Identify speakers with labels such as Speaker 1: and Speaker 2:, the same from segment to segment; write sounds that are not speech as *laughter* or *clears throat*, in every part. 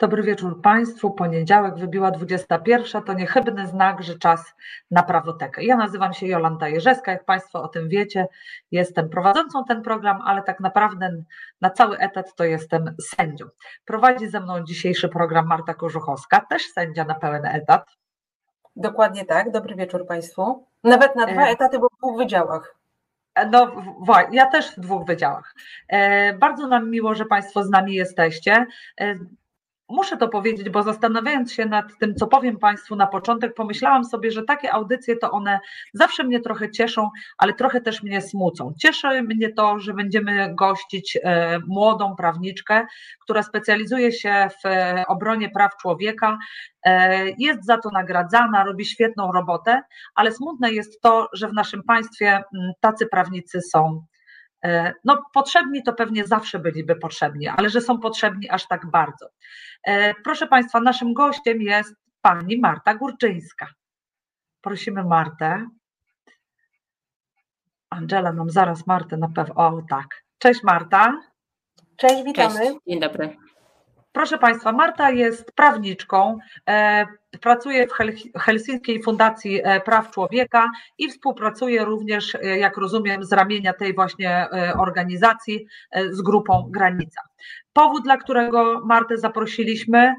Speaker 1: Dobry wieczór Państwu. Poniedziałek wybiła 21. To niechybny znak, że czas na prawotekę. Ja nazywam się Jolanta Jerzeska, jak Państwo o tym wiecie. Jestem prowadzącą ten program, ale tak naprawdę na cały etat to jestem sędzią. Prowadzi ze mną dzisiejszy program Marta Korzuchowska, też sędzia na pełen etat.
Speaker 2: Dokładnie tak. Dobry wieczór Państwu. Nawet na dwa e... etaty, bo w dwóch wydziałach.
Speaker 1: No, ja też w dwóch wydziałach. E, bardzo nam miło, że Państwo z nami jesteście. Muszę to powiedzieć, bo zastanawiając się nad tym, co powiem Państwu na początek, pomyślałam sobie, że takie audycje to one zawsze mnie trochę cieszą, ale trochę też mnie smucą. Cieszy mnie to, że będziemy gościć e, młodą prawniczkę, która specjalizuje się w e, obronie praw człowieka, e, jest za to nagradzana, robi świetną robotę, ale smutne jest to, że w naszym państwie tacy prawnicy są no, potrzebni to pewnie zawsze byliby potrzebni, ale że są potrzebni aż tak bardzo. E, proszę Państwa, naszym gościem jest pani Marta Górczyńska. Prosimy Martę. Angela nam zaraz Martę na pewno. O, tak. Cześć Marta.
Speaker 2: Cześć, witamy.
Speaker 3: Cześć, dzień dobry.
Speaker 1: Proszę Państwa, Marta jest prawniczką, e, pracuje w Helsińskiej Fundacji e, Praw Człowieka i współpracuje również, e, jak rozumiem, z ramienia tej właśnie organizacji z grupą Granica. Powód, dla którego Martę zaprosiliśmy,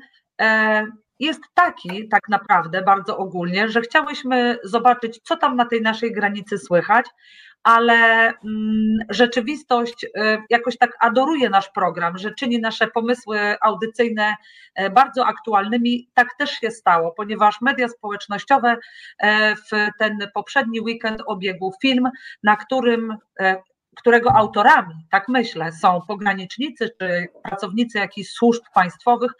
Speaker 1: jest taki tak naprawdę bardzo ogólnie, że chciałyśmy zobaczyć, co tam na tej naszej granicy słychać, ale mm, rzeczywistość y, jakoś tak adoruje nasz program, że czyni nasze pomysły audycyjne e, bardzo aktualnymi. Tak też się stało, ponieważ media społecznościowe e, w ten poprzedni weekend obiegł film, na którym e, którego autorami, tak myślę, są pogranicznicy czy pracownicy jakichś służb państwowych,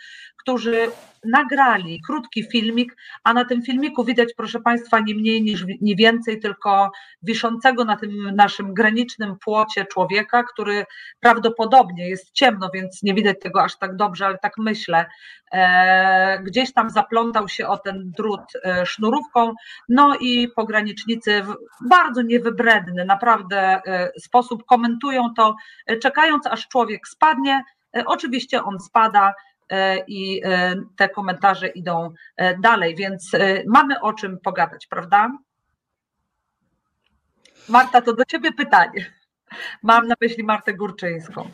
Speaker 1: którzy nagrali krótki filmik, a na tym filmiku widać, proszę Państwa, nie mniej niż nie więcej, tylko wiszącego na tym naszym granicznym płocie człowieka, który prawdopodobnie jest ciemno, więc nie widać tego aż tak dobrze, ale tak myślę, e, gdzieś tam zaplątał się o ten drut e, sznurówką, no i pogranicznicy w bardzo niewybredny, naprawdę e, sposób komentują to, e, czekając aż człowiek spadnie. E, oczywiście on spada, i e, te komentarze idą e, dalej, więc mamy o czym pogadać, prawda? Marta, to do Ciebie pytanie. Mam na myśli Martę Górczyńską.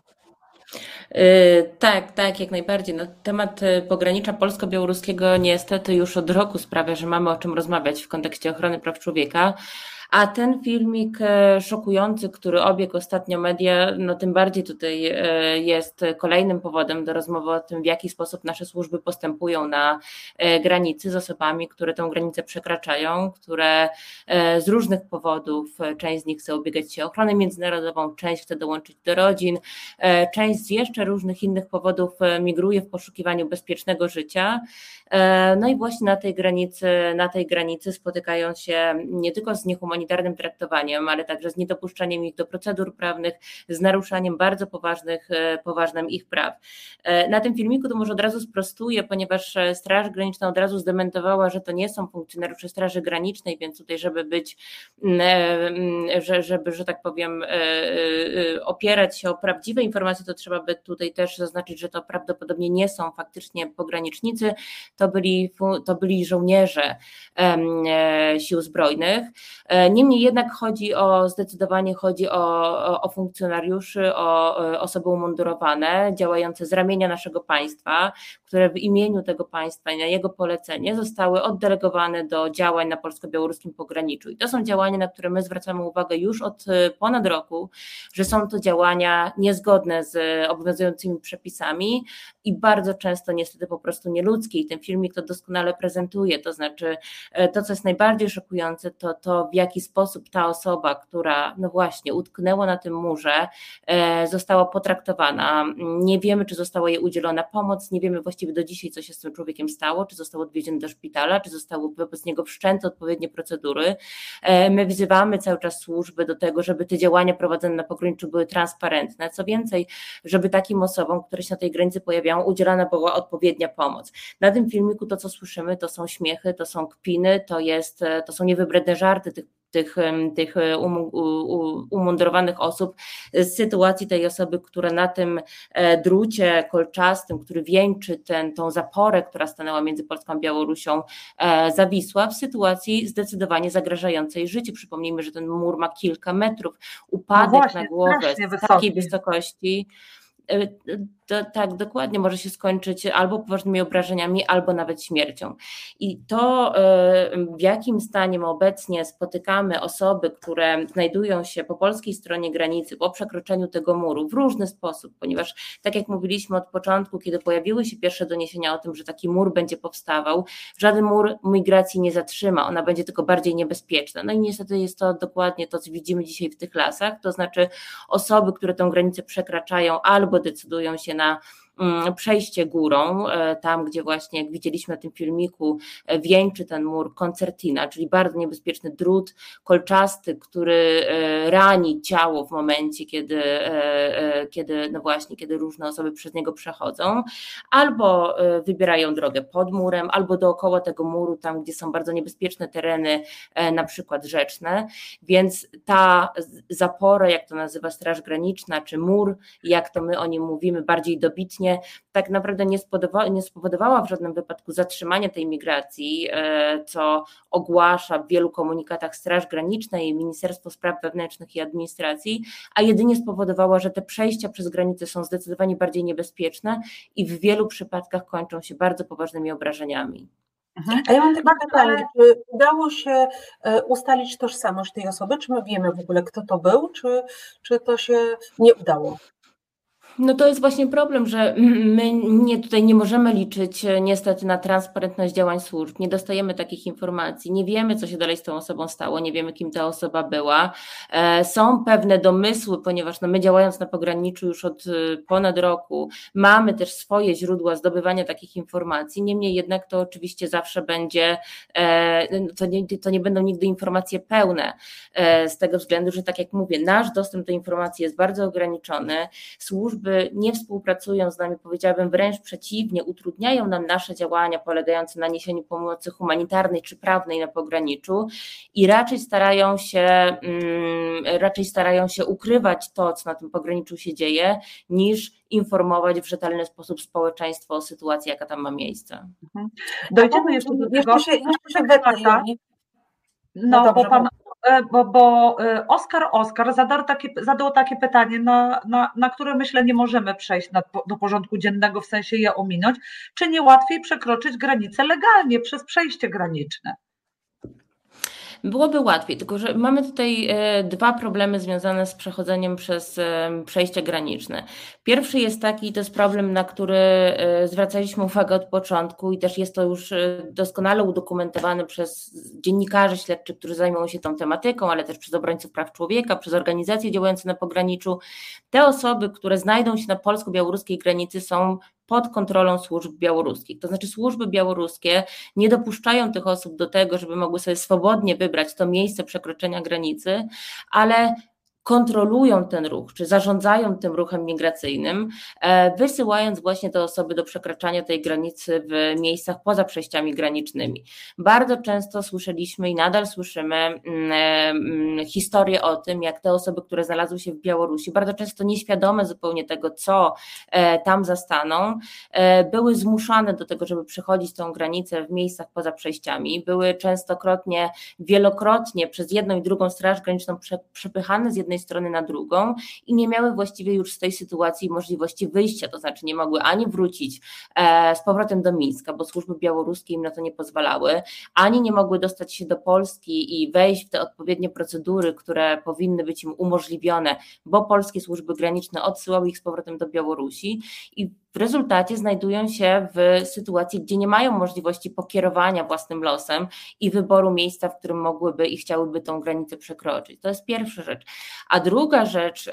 Speaker 3: Tak, tak, jak najbardziej. No, temat pogranicza polsko-białoruskiego niestety już od roku sprawia, że mamy o czym rozmawiać w kontekście ochrony praw człowieka. A ten filmik e, szokujący, który obiegł ostatnio media, no tym bardziej tutaj e, jest kolejnym powodem do rozmowy o tym, w jaki sposób nasze służby postępują na e, granicy z osobami, które tę granicę przekraczają, które z różnych powodów, część z nich chce ubiegać się o ochronę międzynarodową, część chce dołączyć do rodzin, część z jeszcze różnych innych powodów migruje w poszukiwaniu bezpiecznego życia. No i właśnie na tej granicy, na tej granicy spotykają się nie tylko z niehumanitarnymi humanitarnym traktowaniem, ale także z niedopuszczaniem ich do procedur prawnych, z naruszaniem bardzo poważnych, e, poważnym ich praw. E, na tym filmiku to może od razu sprostuję, ponieważ e, Straż Graniczna od razu zdementowała, że to nie są funkcjonariusze Straży Granicznej, więc tutaj, żeby być, żeby, że tak powiem, opierać się o prawdziwe informacje, to trzeba by tutaj też zaznaczyć, że to prawdopodobnie nie są faktycznie pogranicznicy, to byli, to byli żołnierze sił zbrojnych. Niemniej jednak chodzi o, zdecydowanie chodzi o, o funkcjonariuszy, o osoby umundurowane, działające z ramienia naszego państwa, które w imieniu tego państwa i na jego polecenie zostały oddelegowane do działań na polsko-białoruskim pograniczu. I to są działania, na które my zwracamy uwagę już od e, ponad roku, że są to działania niezgodne z obowiązującymi przepisami i bardzo często niestety po prostu nieludzkie. I ten filmik to doskonale prezentuje. To znaczy, e, to co jest najbardziej szokujące, to to, w jaki sposób ta osoba, która no właśnie utknęła na tym murze, e, została potraktowana. Nie wiemy, czy została jej udzielona pomoc, nie wiemy właściwie do dzisiaj, co się z tym człowiekiem stało, czy został odwieziony do szpitala, czy zostały wobec niego wszczęte odpowiednie procedury. E, my wzywamy cały czas służby do tego, żeby te działania prowadzone na pograniczu były transparentne. Co więcej, żeby takim osobom, które się na tej granicy pojawiają, udzielana była odpowiednia pomoc. Na tym filmiku to, co słyszymy, to są śmiechy, to są kpiny, to, jest, to są niewybredne żarty tych tych, tych um, umundurowanych osób z sytuacji tej osoby, która na tym drucie kolczastym, który wieńczy ten, tą zaporę, która stanęła między Polską a Białorusią, zawisła w sytuacji zdecydowanie zagrażającej życiu. Przypomnijmy, że ten mur ma kilka metrów. Upadek no właśnie, na głowę z takiej wysokości to, tak, dokładnie, może się skończyć albo poważnymi obrażeniami, albo nawet śmiercią. I to, e, w jakim stanie my obecnie spotykamy osoby, które znajdują się po polskiej stronie granicy, po przekroczeniu tego muru w różny sposób, ponieważ, tak jak mówiliśmy od początku, kiedy pojawiły się pierwsze doniesienia o tym, że taki mur będzie powstawał, żaden mur migracji nie zatrzyma, ona będzie tylko bardziej niebezpieczna. No i niestety jest to dokładnie to, co widzimy dzisiaj w tych lasach, to znaczy osoby, które tę granicę przekraczają, albo decydują się na przejście górą, e, tam gdzie właśnie, jak widzieliśmy na tym filmiku, e, wieńczy ten mur koncertina, czyli bardzo niebezpieczny drut kolczasty, który e, rani ciało w momencie, kiedy, kiedy no właśnie, kiedy różne osoby przez niego przechodzą, albo wybierają drogę pod murem, albo dookoła tego muru, tam gdzie są bardzo niebezpieczne tereny, na przykład rzeczne, więc ta zapora, jak to nazywa Straż Graniczna, czy mur, jak to my o nim mówimy bardziej dobitnie, tak naprawdę nie spowodowała, nie spowodowała w żadnym wypadku zatrzymania tej migracji, e, co ogłasza w wielu komunikatach Straż Graniczna i Ministerstwo Spraw Wewnętrznych i Administracji, a jedynie spowodowała, że te przejścia przez granice są zdecydowanie bardziej niebezpieczne i w wielu przypadkach kończą się bardzo poważnymi obrażeniami.
Speaker 2: Mhm. A ja mam takie pytanie, czy udało się e, ustalić tożsamość tej osoby? Czy my wiemy w ogóle, kto to był, czy, czy to się nie udało?
Speaker 3: No to jest właśnie problem, że my nie, tutaj nie możemy liczyć e, niestety na transparentność działań służb, nie dostajemy takich informacji, nie wiemy, co się dalej z tą osobą stało, nie wiemy, kim ta osoba była. E, są pewne domysły, ponieważ no my działając na pograniczu już od e, ponad roku, mamy też swoje źródła zdobywania takich informacji, niemniej jednak to oczywiście zawsze będzie, no to nie, to nie będą nigdy informacje pełne, z tego względu, że tak jak mówię, nasz dostęp do informacji jest bardzo ograniczony, służby służby nie współpracują z nami, powiedziałabym wręcz przeciwnie, utrudniają nam nasze działania polegające na niesieniu pomocy humanitarnej czy prawnej na pograniczu i raczej starają się, mm, raczej starają się ukrywać to, co na tym pograniczu się dzieje, niż informować w rzetelny sposób społeczeństwo o sytuacji, jaka tam ma miejsce.
Speaker 1: Mhm. Dojdziemy jeszcze do tego. Jeszcze się, jeszcze się no, no bo pan bo, bo e, Oskar Oskar zadał takie, zadał takie pytanie, na, na, na które myślę nie możemy przejść na, do porządku dziennego, w sensie je ominąć. Czy nie łatwiej przekroczyć granice legalnie przez przejście graniczne?
Speaker 3: Byłoby łatwiej, tylko że mamy tutaj e, dwa problemy związane z przechodzeniem przez e, przejście graniczne. Pierwszy jest taki, to jest problem, na który e, zwracaliśmy uwagę od początku i też jest to już doskonale udokumentowane przez dziennikarzy śledczych, którzy zajmują się tą tematyką, ale też przez obrońców praw człowieka, przez organizacje działające na pograniczu. Te osoby, które znajdą się na polsko-białoruskiej granicy są pod kontrolą służb białoruskich. To znaczy służby białoruskie nie dopuszczają tych osób do tego, żeby mogły sobie swobodnie wybrać to miejsce przekroczenia granicy, ale kontrolują ten ruch, czy zarządzają tym ruchem migracyjnym, e, wysyłając właśnie te osoby do przekraczania tej granicy w miejscach poza przejściami granicznymi. Bardzo często słyszeliśmy i nadal słyszymy mm, e, mm, historie o tym, jak te osoby, które znalazły się w Białorusi, bardzo często nieświadome zupełnie tego, co e, tam zastaną, były zmuszane do tego, żeby przechodzić tą granicę w miejscach poza przejściami, były częstokrotnie, wielokrotnie przez jedną i drugą straż graniczną przepychane z jednej jednej strony na drugą i nie miały właściwie już z tej sytuacji możliwości wyjścia, to znaczy nie mogły ani wrócić e, z powrotem do Mińska, bo służby białoruskie im na to nie pozwalały, ani nie mogły dostać się do Polski i wejść w te odpowiednie procedury, które powinny być im umożliwione, bo polskie służby graniczne odsyłały ich z powrotem do Białorusi i w rezultacie znajdują się w sytuacji, gdzie nie mają możliwości pokierowania własnym losem i wyboru miejsca, w którym mogłyby i chciałyby tą granicę przekroczyć. To jest pierwsza rzecz. A druga rzecz,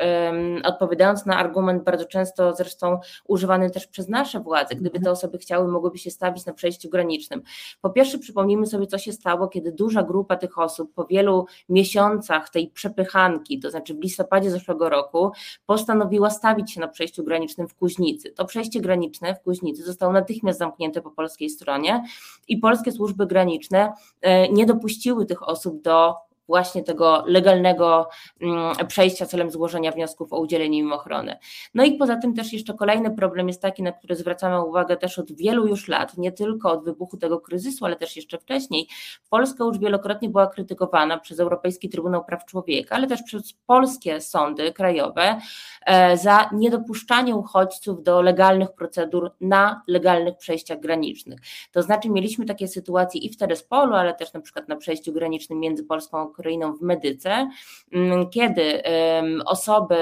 Speaker 3: odpowiadając na argument bardzo często zresztą używany też przez nasze władze, gdyby te osoby chciały, mogłyby się stawić na przejściu granicznym. Po pierwsze, przypomnijmy sobie, co się stało, kiedy duża grupa tych osób po wielu miesiącach tej przepychanki, to znaczy w listopadzie zeszłego roku, postanowiła stawić się na przejściu granicznym w Kuźnicy. To przejście przejście graniczne w Kuźnicy zostało natychmiast zamknięte po polskiej stronie i polskie służby graniczne e, nie dopuściły tych osób do właśnie tego legalnego mm, przejścia celem złożenia wniosków o udzielenie im ochrony. No i poza tym też jeszcze kolejny problem jest taki, na który zwracamy uwagę też od wielu już lat, nie tylko od wybuchu tego kryzysu, ale też jeszcze wcześniej. Polska już wielokrotnie była krytykowana przez Europejski Trybunał Praw Człowieka, ale też przez polskie sądy krajowe za niedopuszczanie uchodźców do legalnych procedur na legalnych przejściach granicznych. To znaczy mieliśmy takie sytuacje i w Terespolu, ale też na przykład na przejściu granicznym między Polską a Ukrainą w Medyce, mm, kiedy osoby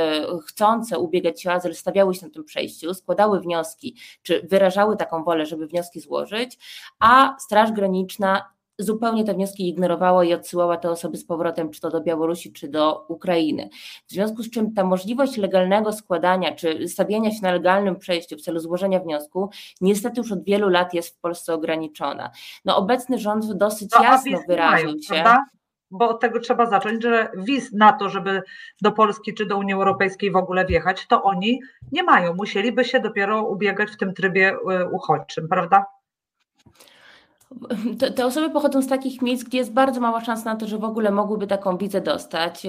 Speaker 3: chcące ubiegać się o azyl stawiały się na tym przejściu, składały wnioski, czy wyrażały taką wolę, żeby wnioski złożyć, a Straż Graniczna zupełnie te wnioski ignorowała i odsyłała te osoby z powrotem, czy to do Białorusi, czy do Ukrainy. W związku z czym ta możliwość legalnego składania, czy stawiania się na legalnym przejściu w celu złożenia wniosku, niestety już od wielu lat jest w Polsce ograniczona. No, obecny rząd dosyć no, jasno wyraził się. Prawda?
Speaker 1: Bo od tego trzeba zacząć, że wiz na to, żeby do Polski czy do Unii Europejskiej w ogóle wjechać, to oni nie mają. Musieliby się dopiero ubiegać w tym trybie y, uchodźczym, prawda?
Speaker 3: Te, te, osoby pochodzą z takich miejsc, gdzie jest bardzo mała szansa na to, że w ogóle mogłyby taką wizę dostać.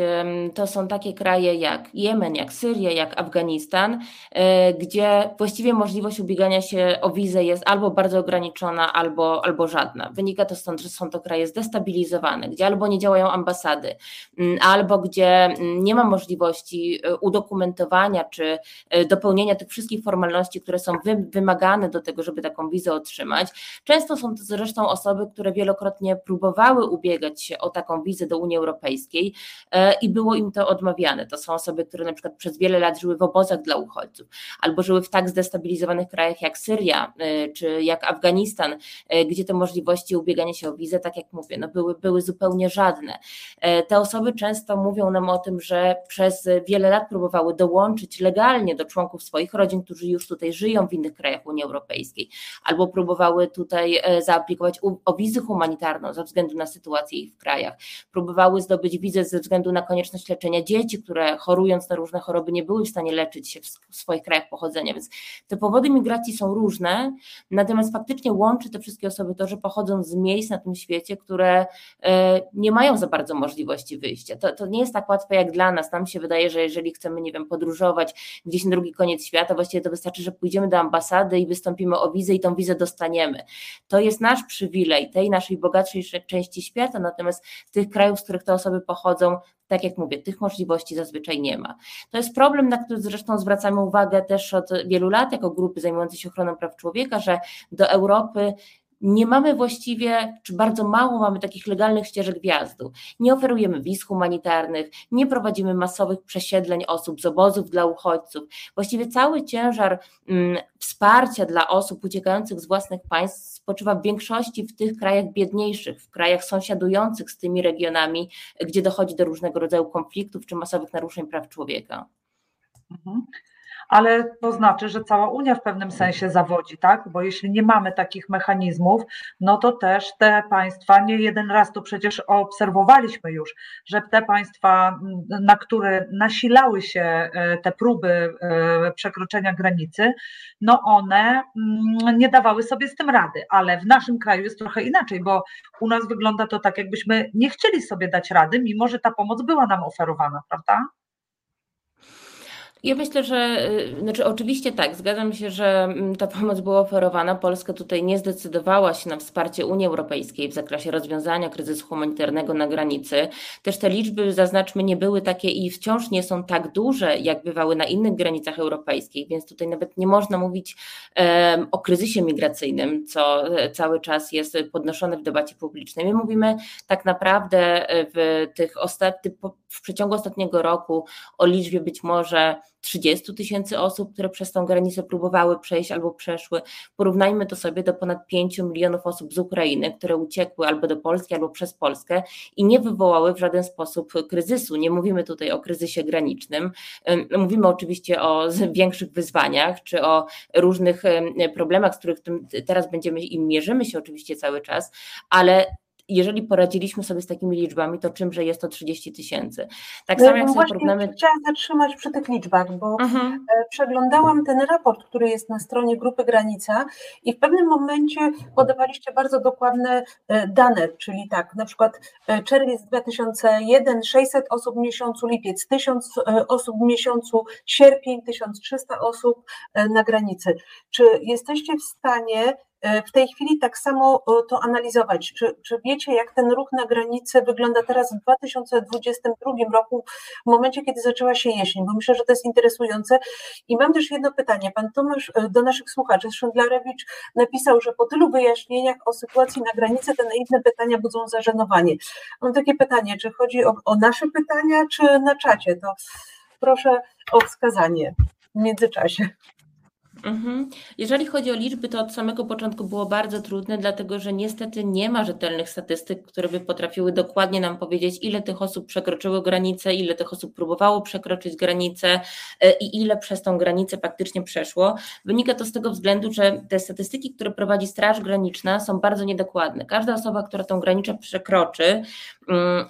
Speaker 3: To są takie kraje jak Jemen, jak Syria, jak Afganistan, e, gdzie właściwie możliwość ubiegania się o wizę jest albo bardzo ograniczona, albo, albo żadna. Wynika to stąd, że są to kraje zdestabilizowane, gdzie albo nie działają ambasady, mm, albo gdzie mm, nie ma możliwości e, udokumentowania czy e, dopełnienia tych wszystkich formalności, które są wymagane do tego, żeby taką wizę otrzymać. Często są to zresztą zresztą osoby, które wielokrotnie próbowały ubiegać się o taką wizę do Unii Europejskiej e, i było im to odmawiane. To są osoby, które na przykład przez wiele lat żyły w obozach dla uchodźców, albo żyły w tak zdestabilizowanych krajach jak Syria e, czy jak Afganistan, e, gdzie te możliwości ubiegania się o wizę, tak jak mówię, no były, były zupełnie żadne. Te osoby często mówią nam o tym, że przez wiele lat próbowały dołączyć legalnie do członków swoich rodzin, którzy już tutaj żyją w innych krajach Unii Europejskiej, albo próbowały tutaj zaaplikować o wizę humanitarną ze względu na sytuację ich w krajach. Próbowały zdobyć wizę ze względu na konieczność leczenia dzieci, które chorując na różne choroby nie były w stanie leczyć się w swoich krajach pochodzenia. Więc te powody migracji są różne, natomiast faktycznie łączy te wszystkie osoby to, że pochodzą z miejsc na tym świecie, które e, nie mają za bardzo możliwości wyjścia. To, to nie jest tak łatwe jak dla nas. Nam się wydaje, że jeżeli chcemy, nie wiem, podróżować gdzieś na drugi koniec świata, właściwie to wystarczy, że pójdziemy do ambasady i wystąpimy o wizę i tą wizę dostaniemy. To jest nasz przywilej tej naszej bogatszej części świata, natomiast tych krajów, z których te osoby pochodzą, tak jak mówię, tych możliwości zazwyczaj nie ma. To jest problem, na który zresztą zwracamy uwagę też od wielu lat jako grupy zajmujące się ochroną praw człowieka, że do Europy nie mamy właściwie, czy bardzo mało mamy takich legalnych ścieżek wjazdu. Nie oferujemy wiz humanitarnych, nie prowadzimy masowych przesiedleń osób z obozów dla uchodźców. Właściwie cały ciężar mm, wsparcia dla osób uciekających z własnych państw spoczywa w większości w tych krajach biedniejszych, w krajach sąsiadujących z tymi regionami, gdzie dochodzi do różnego rodzaju konfliktów czy masowych naruszeń praw człowieka.
Speaker 1: Ale to znaczy, że cała Unia w pewnym sensie zawodzi, tak? Bo jeśli nie mamy takich mechanizmów, no to też te państwa, nie jeden raz to przecież obserwowaliśmy już, że te państwa, na które nasilały się e, te próby e, przekroczenia granicy, no one mm, nie dawały sobie z tym rady, ale w naszym kraju jest trochę inaczej, bo u nas wygląda to tak, jakbyśmy nie chcieli sobie dać rady, mimo że ta pomoc była nam oferowana, prawda?
Speaker 3: Ja myślę, że y, znaczy oczywiście tak, zgadzam się, że mm, ta pomoc była oferowana. Polska tutaj nie zdecydowała się na wsparcie Unii Europejskiej w zakresie rozwiązania kryzysu humanitarnego na granicy. Też te liczby, zaznaczmy, nie były takie i wciąż nie są tak duże, jak bywały na innych granicach europejskich, więc tutaj nawet nie można mówić um, o kryzysie migracyjnym, co e, cały czas jest podnoszone w debacie publicznej. My mówimy tak naprawdę w tych ostatnich, w przeciągu ostatniego roku o liczbie być może 30 tysięcy osób, które przez tą granicę próbowały przejść albo przeszły. Porównajmy to sobie do ponad 5 milionów osób z Ukrainy, które uciekły albo do Polski, albo przez Polskę i nie wywołały w żaden sposób kryzysu. Nie mówimy tutaj o kryzysie granicznym. Mówimy oczywiście o większych wyzwaniach, czy o różnych problemach, z których teraz będziemy i mierzymy się oczywiście cały czas, ale jeżeli poradziliśmy sobie z takimi liczbami, to czymże jest to 30 tysięcy. Tak no samo jak sobie porównamy.
Speaker 2: Chciałam zatrzymać przy tych liczbach, bo. E, przeglądałam ten raport, który jest na stronie Grupy Granica i w pewnym momencie podawaliście bardzo dokładne e, dane, czyli tak, na przykład e, czerwiec 2001 600 osób w miesiącu, lipiec 1000 osób w miesiącu, sierpień 1300 osób na granicy. Czy jesteście w stanie w tej chwili tak samo e, to analizować. Czy, czy wiecie, jak ten ruch na granicy wygląda teraz w 2022 roku, w momencie, kiedy zaczęła się jesień? Bo myślę, że to jest interesujące. I mam też jedno pytanie. Pan Tomasz e, do naszych słuchaczy, Szendlarewicz, napisał, że po tylu wyjaśnieniach o sytuacji na granicy te naiwne pytania budzą zażenowanie. Mam takie pytanie, czy chodzi o, o nasze pytania, czy na czacie? To proszę o wskazanie w międzyczasie.
Speaker 3: Mhm. Jeżeli chodzi o liczby, to od samego początku było bardzo trudne, dlatego że niestety nie ma rzetelnych statystyk, które by potrafiły dokładnie nam powiedzieć, ile tych osób przekroczyło granicę, ile tych osób próbowało przekroczyć granicę e, i ile przez tą granicę faktycznie przeszło. Wynika to z tego względu, że te statystyki, które prowadzi Straż Graniczna, są bardzo niedokładne. Każda osoba, która tą granicę przekroczy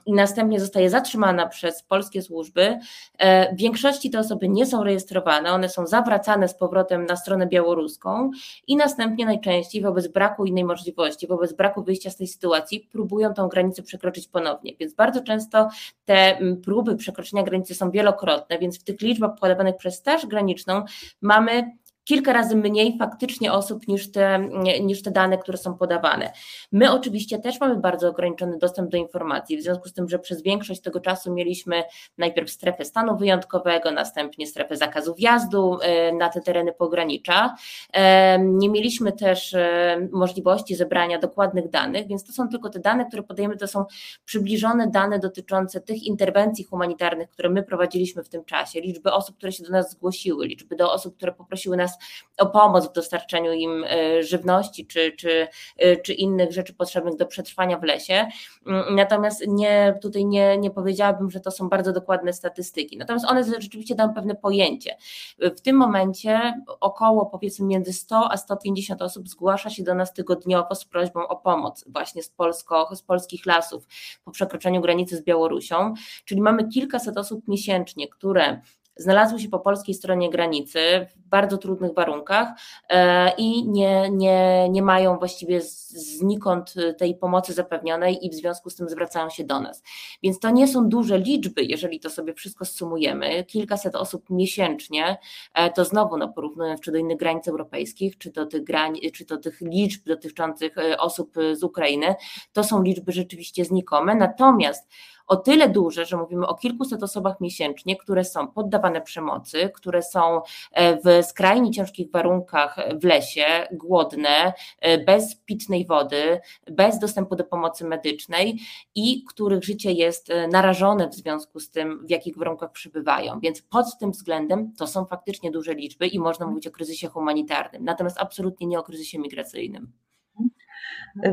Speaker 3: i następnie zostaje zatrzymana przez polskie służby, e, w większości te osoby nie są rejestrowane, one są zawracane z powrotem na stronę białoruską i następnie najczęściej wobec braku innej możliwości, wobec braku wyjścia z tej sytuacji, próbują tą granicę przekroczyć ponownie. Więc bardzo często te mm, próby przekroczenia granicy są wielokrotne, więc w tych liczbach podawanych przez Straż Graniczną mamy kilka razy mniej faktycznie osób niż te, niż te dane, które są podawane. My oczywiście też mamy bardzo ograniczony dostęp do informacji, w związku z tym, że przez większość tego czasu mieliśmy najpierw strefę stanu wyjątkowego, następnie strefę zakazu wjazdu e, na te tereny pogranicza. E, nie mieliśmy też e, możliwości zebrania dokładnych danych, więc to są tylko te dane, które podajemy, to są przybliżone dane dotyczące tych interwencji humanitarnych, które my prowadziliśmy w tym czasie, liczby osób, które się do nas zgłosiły, liczby do osób, które poprosiły nas o pomoc w dostarczaniu im e, żywności czy, czy, e, czy innych rzeczy potrzebnych do przetrwania w lesie. Mm, natomiast nie, tutaj nie, nie powiedziałabym, że to są bardzo dokładne statystyki. Natomiast one rzeczywiście dają pewne pojęcie. W tym momencie około powiedzmy między 100 a 150 osób zgłasza się do nas tygodniowo z prośbą o pomoc właśnie z, Polsko, z polskich lasów po przekroczeniu granicy z Białorusią, czyli mamy kilkaset osób miesięcznie, które znalazły się po polskiej stronie granicy w bardzo trudnych warunkach e, i nie, nie, nie mają właściwie znikąd tej pomocy zapewnionej i w związku z tym zwracają się do nas. Więc to nie są duże liczby, jeżeli to sobie wszystko sumujemy, kilkaset osób miesięcznie, e, to znowu no, porównując czy do innych granic europejskich, czy do tych, grani- czy do tych liczb dotyczących e, osób z Ukrainy, to są liczby rzeczywiście znikome, natomiast o tyle duże, że mówimy o kilkuset osobach miesięcznie, które są poddawane przemocy, które są e, w skrajnie ciężkich warunkach w lesie, głodne, e, bez pitnej wody, bez dostępu do pomocy medycznej i których życie jest e, narażone w związku z tym, w jakich warunkach przybywają. Więc pod tym względem to są faktycznie duże liczby i można mówić o kryzysie humanitarnym, natomiast absolutnie nie o kryzysie migracyjnym.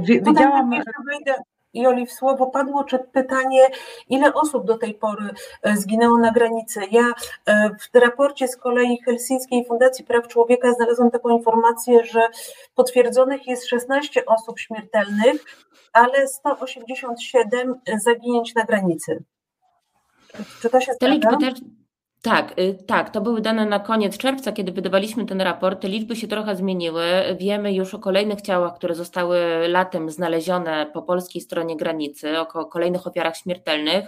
Speaker 2: Widziałam. Joli, w słowo padło, czy pytanie, ile osób do tej pory e, zginęło na granicy. Ja e, w raporcie z kolei Helsińskiej Fundacji Praw Człowieka znalazłam taką informację, że potwierdzonych jest 16 osób śmiertelnych, ale 187 zaginięć na granicy. Czy to się zgadza?
Speaker 3: Y, tak, to były dane na koniec czerwca, kiedy wydawaliśmy ten raport. Te liczby się trochę zmieniły. Wiemy już o kolejnych ciałach, które zostały latem znalezione po polskiej stronie granicy, o kolejnych ofiarach śmiertelnych.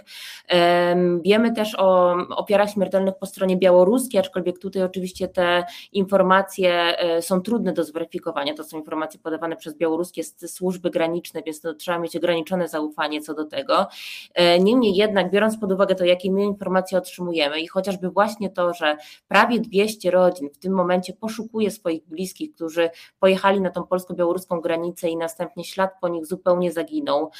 Speaker 3: Wiemy też o ofiarach śmiertelnych po stronie białoruskiej, aczkolwiek tutaj oczywiście te informacje e, są trudne do zweryfikowania. To są informacje podawane przez białoruskie służby graniczne, więc trzeba mieć ograniczone zaufanie co do tego. E, niemniej jednak, biorąc pod uwagę to, jakie my informacje otrzymujemy i chociaż chociażby właśnie to, że prawie 200 rodzin w tym momencie poszukuje swoich bliskich, którzy pojechali na tą polsko-białoruską granicę i następnie ślad po nich zupełnie zaginął.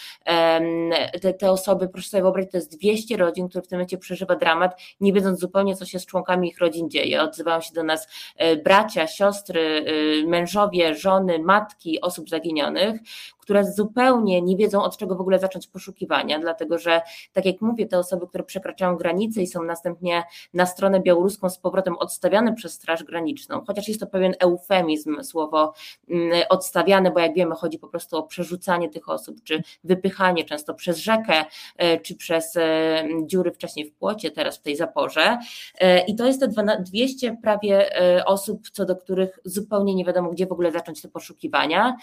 Speaker 3: Te, te osoby, proszę sobie wyobrazić, to jest 200 rodzin, które w tym momencie przeżywa dramat, nie wiedząc zupełnie, co się z członkami ich rodzin dzieje. Odzywają się do nas e, bracia, siostry, e, mężowie, żony, matki osób zaginionych, które zupełnie nie wiedzą od czego w ogóle zacząć poszukiwania, dlatego że tak jak mówię, te osoby, które przekraczają granice i są następnie na stronę białoruską z powrotem odstawiane przez Straż Graniczną, chociaż jest to pewien eufemizm, słowo mm, odstawiane, bo jak wiemy, chodzi po prostu o przerzucanie tych osób, czy wypychanie często przez rzekę, e, czy przez e, dziury wcześniej w płocie, teraz w tej zaporze. E, I to jest te 200 prawie osób, co do których zupełnie nie wiadomo, gdzie w ogóle zacząć te poszukiwania.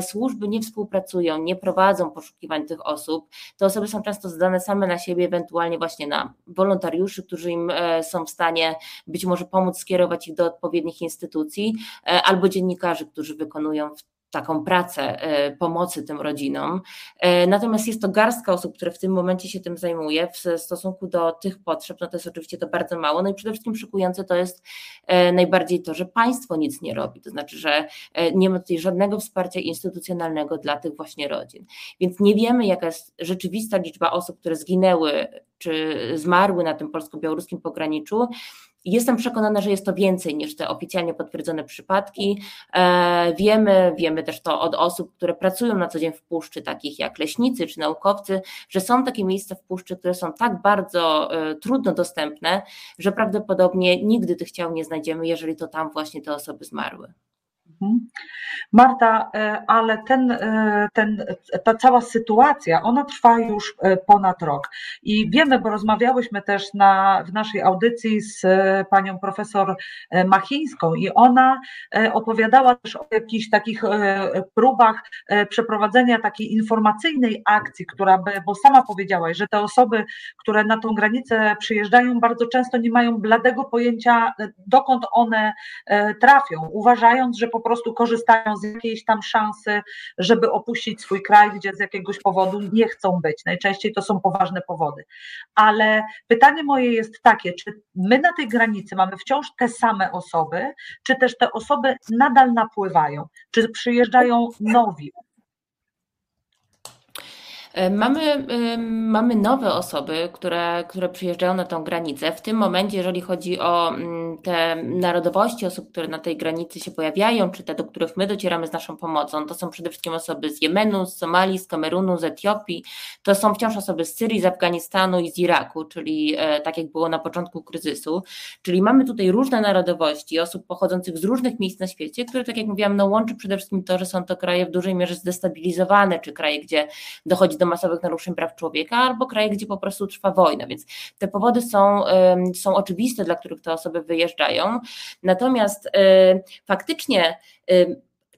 Speaker 3: Służby nie współpracują, nie prowadzą poszukiwań tych osób. Te osoby są często zdane same na siebie, ewentualnie właśnie na wolontariuszy, którzy im są w stanie być może pomóc skierować ich do odpowiednich instytucji, albo dziennikarzy, którzy wykonują w taką pracę e, pomocy tym rodzinom. E, natomiast jest to garstka osób, które w tym momencie się tym zajmuje w stosunku do tych potrzeb, no to jest oczywiście to bardzo mało. No i przede wszystkim szykujące to jest e, najbardziej to, że państwo nic nie robi, to znaczy, że nie ma tutaj żadnego wsparcia instytucjonalnego dla tych właśnie rodzin. Więc nie wiemy, jaka jest rzeczywista liczba osób, które zginęły czy zmarły na tym polsko-białoruskim pograniczu. Jestem przekonana, że jest to więcej niż te oficjalnie potwierdzone przypadki. E, wiemy, wiemy też to od osób, które pracują na co dzień w puszczy, takich jak leśnicy czy naukowcy, że są takie miejsca w puszczy, które są tak bardzo e, trudno dostępne, że prawdopodobnie nigdy tych ciał nie znajdziemy, jeżeli to tam właśnie te osoby zmarły.
Speaker 1: Mhm. Marta, e, ale ten, e, ten, ta cała sytuacja, ona trwa już e, ponad rok. I wiemy, bo rozmawiałyśmy też na, w naszej audycji z panią profesor Machińską i ona opowiadała też o jakichś takich próbach przeprowadzenia takiej informacyjnej akcji, która by, bo sama powiedziałaś, że te osoby, które na tą granicę przyjeżdżają, bardzo często nie mają bladego pojęcia, dokąd one trafią, uważając, że po prostu korzystają z jakiejś tam szansy, żeby opuścić swój kraj, gdzie z jakiegoś powodu nie chcą być. Najczęściej to są poważne powody. Ale pytanie moje jest takie, czy my na tej granicy mamy wciąż te same osoby, czy też te osoby nadal napływają? Czy przyjeżdżają nowi?
Speaker 3: E, mamy, mamy nowe osoby, które, które przyjeżdżają na tą granicę. W tym momencie, jeżeli chodzi o mm, te narodowości osób, które na tej granicy się pojawiają, czy te, do których my docieramy z naszą pomocą, to są przede wszystkim osoby z Jemenu, z Somalii, z Kamerunu, z Etiopii. To są wciąż osoby z Syrii, z Afganistanu i z Iraku, czyli e, tak jak było na początku kryzysu. Czyli mamy tutaj różne narodowości osób pochodzących z różnych miejsc na świecie, które, tak jak mówiłam, no, łączy przede wszystkim to, że są to kraje w dużej mierze zdestabilizowane, czy kraje, gdzie dochodzi do masowych naruszeń praw człowieka, albo kraje, gdzie po prostu trwa wojna. Więc te powody są, są oczywiste, dla których te osoby wyjeżdżają. Natomiast faktycznie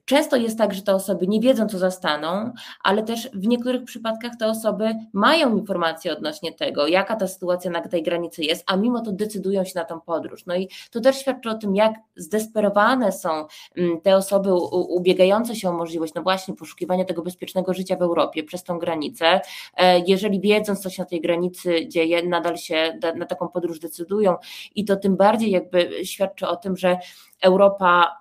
Speaker 3: Często jest tak, że te osoby nie wiedzą, co zastaną, ale też w niektórych przypadkach te osoby mają informacje odnośnie tego, jaka ta sytuacja na tej granicy jest, a mimo to decydują się na tą podróż. No i to też świadczy o tym, jak zdesperowane są mm, te osoby ubiegające się o możliwość, no właśnie, poszukiwania tego bezpiecznego życia w Europie przez tą granicę. E, jeżeli wiedząc, co się na tej granicy dzieje, nadal się na taką podróż decydują i to tym bardziej jakby świadczy o tym, że Europa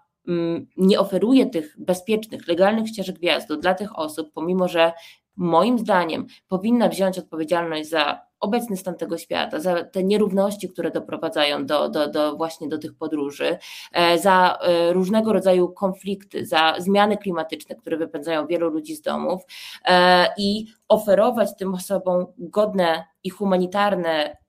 Speaker 3: nie oferuje tych bezpiecznych, legalnych ścieżek wjazdu dla tych osób, pomimo że moim zdaniem powinna wziąć odpowiedzialność za obecny stan tego świata, za te nierówności, które doprowadzają do, do, do właśnie do tych podróży, e, za e, różnego rodzaju konflikty, za zmiany klimatyczne, które wypędzają wielu ludzi z domów e, i oferować tym osobom godne i humanitarne Mm,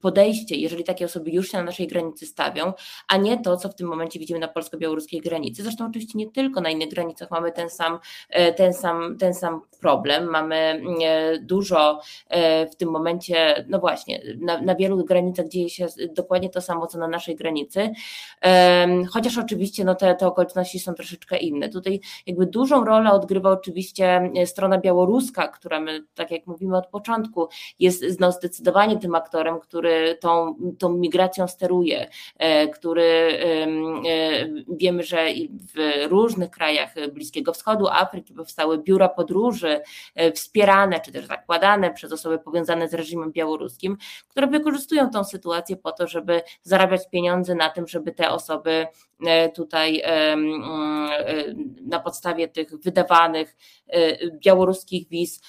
Speaker 3: podejście, jeżeli takie osoby już się na naszej granicy stawią, a nie to, co w tym momencie widzimy na polsko-białoruskiej granicy. Zresztą oczywiście nie tylko na innych granicach mamy ten sam, e, ten sam, ten sam problem. Mamy mm, e, dużo e, w tym momencie, no właśnie, na, na wielu granicach dzieje się dokładnie to samo, co na naszej granicy, chociaż oczywiście no te, te okoliczności są troszeczkę inne. Tutaj jakby dużą rolę odgrywa oczywiście strona białoruska, która my, tak jak mówimy od początku, jest no, zdecydowanie tym aktorem, który tą, tą migracją steruje, e, który e, wiemy, że w różnych krajach Bliskiego Wschodu, Afryki powstały biura podróży e, wspierane czy też zakładane przez osoby powiązane z reżimem białoruskim, które wykorzystują tą sytuację po to, żeby zarabiać pieniądze na tym, żeby te osoby tutaj na podstawie tych wydawanych białoruskich wiz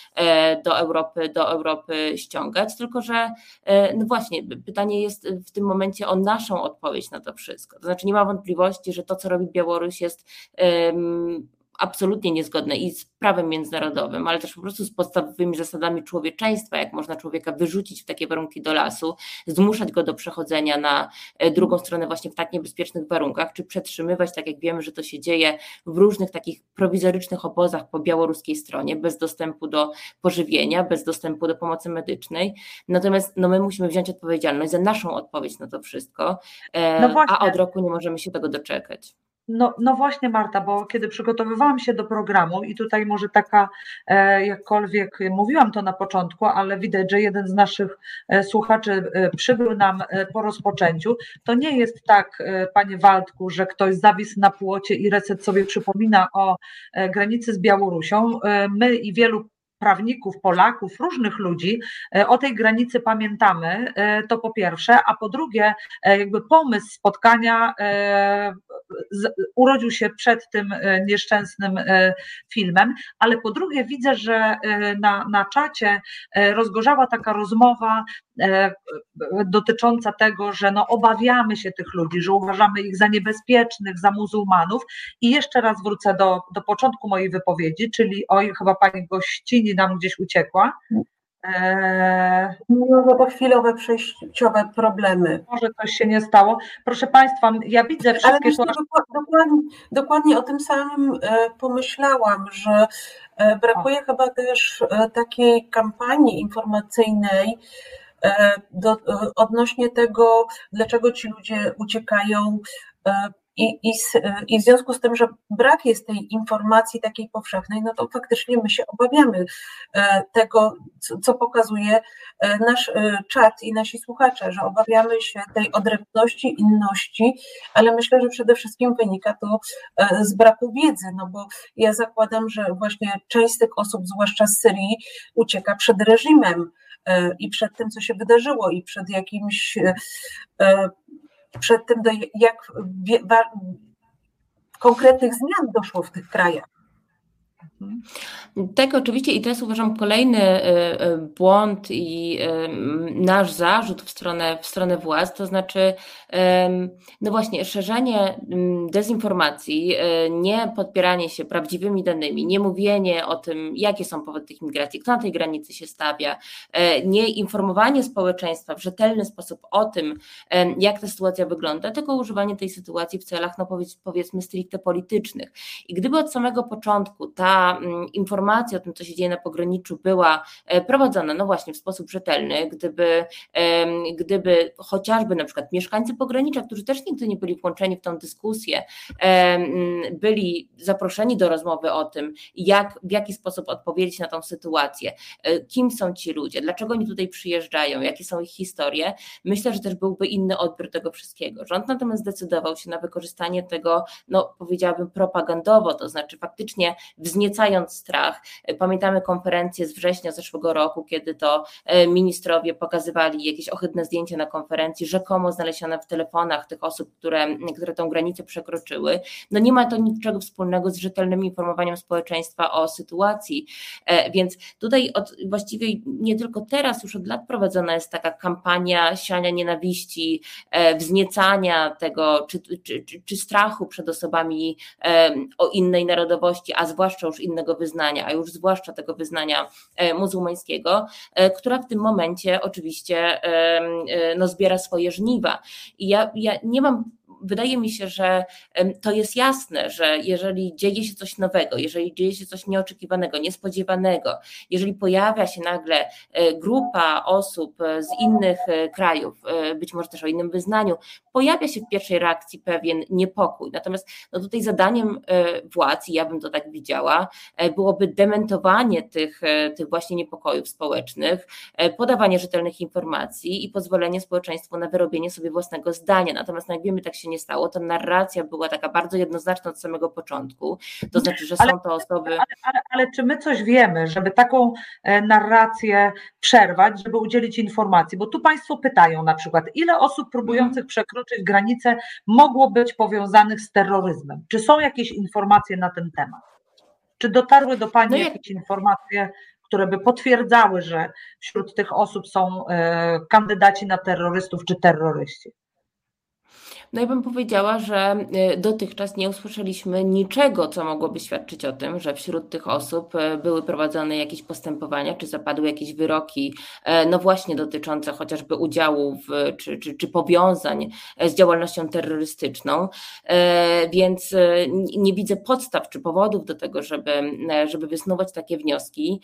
Speaker 3: do Europy, do Europy ściągać, tylko że no właśnie, pytanie jest w tym momencie o naszą odpowiedź na to wszystko. To znaczy nie ma wątpliwości, że to, co robi Białoruś jest absolutnie niezgodne i z prawem międzynarodowym, ale też po prostu z podstawowymi zasadami człowieczeństwa, jak można człowieka wyrzucić w takie warunki do lasu, zmuszać go do przechodzenia na e, drugą stronę właśnie w tak niebezpiecznych warunkach, czy przetrzymywać, tak jak wiemy, że to się dzieje w różnych takich prowizorycznych obozach po białoruskiej stronie, bez dostępu do pożywienia, bez dostępu do pomocy medycznej. Natomiast no, my musimy wziąć odpowiedzialność za naszą odpowiedź na to wszystko, e, no a od roku nie możemy się tego doczekać.
Speaker 1: No, no właśnie, Marta, bo kiedy przygotowywałam się do programu, i tutaj może taka, e, jakkolwiek mówiłam to na początku, ale widać, że jeden z naszych e, słuchaczy e, przybył nam po rozpoczęciu, to nie jest tak, panie Waldku, że ktoś zawisł na płocie i reset sobie przypomina o granicy z Białorusią. My i wielu prawników, Polaków, różnych ludzi e, o tej granicy pamiętamy, e, to po pierwsze, a po drugie, e, jakby pomysł spotkania urodził się przed tym nieszczęsnym filmem, ale po drugie widzę, że na, na czacie rozgorzała taka rozmowa dotycząca tego, że no obawiamy się tych ludzi, że uważamy ich za niebezpiecznych, za muzułmanów. I jeszcze raz wrócę do, do początku mojej wypowiedzi, czyli oj, chyba pani gościni nam gdzieś uciekła.
Speaker 2: Może to chwilowe przejściowe problemy.
Speaker 1: Może coś się nie stało. Proszę Państwa, ja widzę wszystkie...
Speaker 2: Ale dokładnie, dokładnie o tym samym e, pomyślałam, że e, brakuje o. chyba też e, takiej kampanii informacyjnej, do, odnośnie tego, dlaczego ci ludzie uciekają i, i, I w związku z tym, że brak jest tej informacji takiej powszechnej, no to faktycznie my się obawiamy e, tego, co pokazuje e, nasz e, czat i nasi słuchacze, że obawiamy się tej odrębności, inności, ale myślę, że przede wszystkim wynika to z braku wiedzy, no bo ja zakładam, że właśnie część z tych osób, zwłaszcza z Syrii, ucieka przed reżimem i przed tym, co się wydarzyło, i przed jakimś przed tym, do jak konkretnych zmian doszło w tych krajach.
Speaker 3: Tak, oczywiście i to jest uważam kolejny e, e, błąd i e, nasz zarzut w stronę, w stronę władz, to znaczy no właśnie szerzenie dezinformacji, nie podpieranie się prawdziwymi danymi, nie mówienie o tym, jakie są powody tych migracji, kto na tej granicy się stawia, nie informowanie społeczeństwa w rzetelny sposób o tym, jak ta sytuacja wygląda, tylko używanie tej sytuacji w celach, no powiedzmy, stricte politycznych. I gdyby od samego początku ta Mm, informacja o tym, co się dzieje na pograniczu, była e, prowadzona, no właśnie, w sposób rzetelny, gdyby, gdyby chociażby na przykład mieszkańcy pogranicza, którzy też nigdy nie byli włączeni w tę dyskusję, byli zaproszeni do rozmowy o tym, jak, w jaki sposób odpowiedzieć na tą sytuację, e, kim są ci ludzie, dlaczego oni tutaj przyjeżdżają, jakie są ich historie, myślę, że też byłby inny odbiór tego wszystkiego. Rząd natomiast zdecydował się na wykorzystanie tego, no powiedziałabym propagandowo, to znaczy faktycznie wzniecenie strach. Pamiętamy konferencję z września zeszłego roku, kiedy to e, ministrowie pokazywali jakieś ohydne zdjęcia na konferencji, rzekomo znalezione w telefonach tych osób, które, które tą granicę przekroczyły. No nie ma to niczego wspólnego z rzetelnym informowaniem społeczeństwa o sytuacji, e, więc tutaj od, właściwie nie tylko teraz, już od lat prowadzona jest taka kampania siania nienawiści, e, wzniecania tego, czy, czy, czy, czy strachu przed osobami o innej narodowości, a zwłaszcza już innego wyznania, a już zwłaszcza tego wyznania e, muzułmańskiego, e, która w tym momencie oczywiście e, no, zbiera swoje żniwa. I ja, ja nie mam wydaje mi się, że to jest jasne, że jeżeli dzieje się coś nowego, jeżeli dzieje się coś nieoczekiwanego, niespodziewanego, jeżeli pojawia się nagle grupa osób z innych krajów, być może też o innym wyznaniu, pojawia się w pierwszej reakcji pewien niepokój. Natomiast no tutaj zadaniem władz, i ja bym to tak widziała, byłoby dementowanie tych, tych właśnie niepokojów społecznych, podawanie rzetelnych informacji i pozwolenie społeczeństwu na wyrobienie sobie własnego zdania. Natomiast no jak wiemy, tak się nie stało. Ta narracja była taka bardzo jednoznaczna od samego początku. To znaczy, że są to osoby. Ale,
Speaker 1: ale, ale, czy my coś wiemy, żeby taką e, narrację przerwać, żeby udzielić informacji? Bo tu Państwo pytają na przykład, ile osób próbujących mhm. Przekroczyć granicę mogło być powiązanych z terroryzmem? Czy są jakieś informacje na ten temat? Czy dotarły do Pani no jakieś informacje, które by potwierdzały, że wśród tych osób są e, kandydaci na terrorystów czy terroryści?
Speaker 3: No ja bym powiedziała, że y, dotychczas nie usłyszeliśmy niczego, co mogłoby świadczyć o tym, że wśród tych osób y, były prowadzone jakieś postępowania, czy zapadły jakieś wyroki, e, no właśnie dotyczące chociażby udziału w, czy, czy, czy powiązań e, z działalnością terrorystyczną, e, więc nie widzę podstaw czy powodów do tego, żeby, żeby wysnuwać takie wnioski.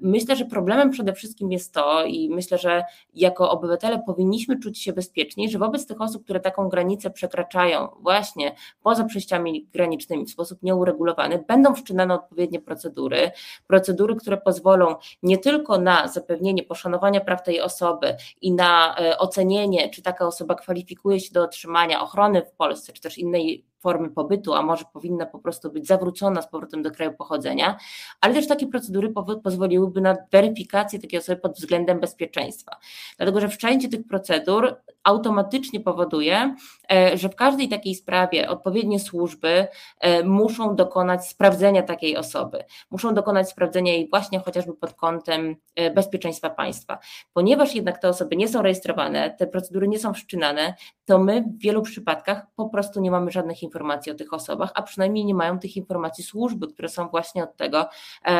Speaker 3: Myślę, że problemem przede wszystkim jest to i myślę, że jako obywatele powinniśmy czuć się bezpieczni, że wobec tych osób, które taką granicę przekraczają właśnie poza przejściami granicznymi w sposób nieuregulowany, będą wszczynane odpowiednie procedury, procedury, które pozwolą nie tylko na zapewnienie poszanowania praw tej osoby i na e, ocenienie, czy taka osoba kwalifikuje się do otrzymania ochrony w Polsce, czy też innej formy pobytu, a może powinna po prostu być zawrócona z powrotem do kraju pochodzenia, ale też takie procedury pozwoliłyby na weryfikację takiej osoby pod względem bezpieczeństwa. Dlatego, że wszczęcie tych procedur automatycznie powoduje, e, że w każdej takiej sprawie odpowiednie służby e, muszą dokonać sprawdzenia takiej osoby, muszą dokonać sprawdzenia jej właśnie chociażby pod kątem e, bezpieczeństwa państwa. Ponieważ jednak te osoby nie są rejestrowane, te procedury nie są wszczynane, to my w wielu przypadkach po prostu nie mamy żadnych informacji o tych osobach, a przynajmniej nie mają tych informacji służby, które są właśnie od tego,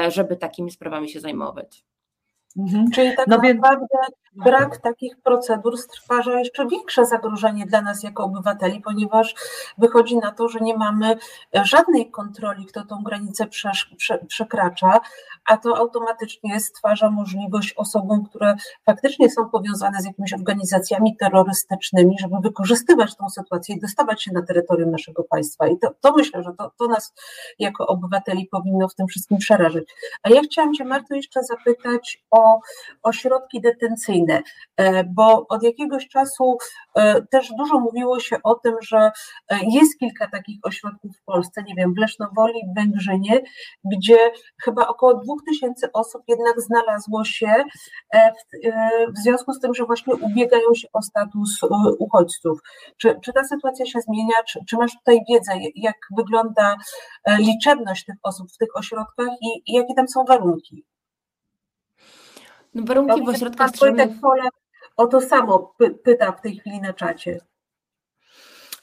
Speaker 3: żeby takimi sprawami się zajmować.
Speaker 2: Mhm. Czyli tak no naprawdę więc... brak takich procedur stwarza jeszcze większe zagrożenie dla nas jako obywateli, ponieważ wychodzi na to, że nie mamy żadnej kontroli, kto tą granicę przekracza, a to automatycznie stwarza możliwość osobom, które faktycznie są powiązane z jakimiś organizacjami terrorystycznymi, żeby wykorzystywać tą sytuację i dostawać się na terytorium naszego państwa. I to, to myślę, że to, to nas jako obywateli powinno w tym wszystkim przerażać. A ja chciałam Cię, Marto, jeszcze zapytać o ośrodki detencyjne, e, bo od jakiegoś czasu e, też dużo mówiło się o tym, że e, jest kilka takich ośrodków w Polsce, nie wiem, w Lesznowoli, w Węgrzynie, gdzie chyba około dwóch tysięcy osób jednak znalazło się w, w związku z tym, że właśnie ubiegają się o status uchodźców. Czy, czy ta sytuacja się zmienia? Czy, czy masz tutaj wiedzę, jak wygląda liczebność tych osób w tych ośrodkach i, i jakie tam są warunki?
Speaker 3: No warunki w ośrodkach strzelnych...
Speaker 2: O to samo pyta w tej chwili na czacie.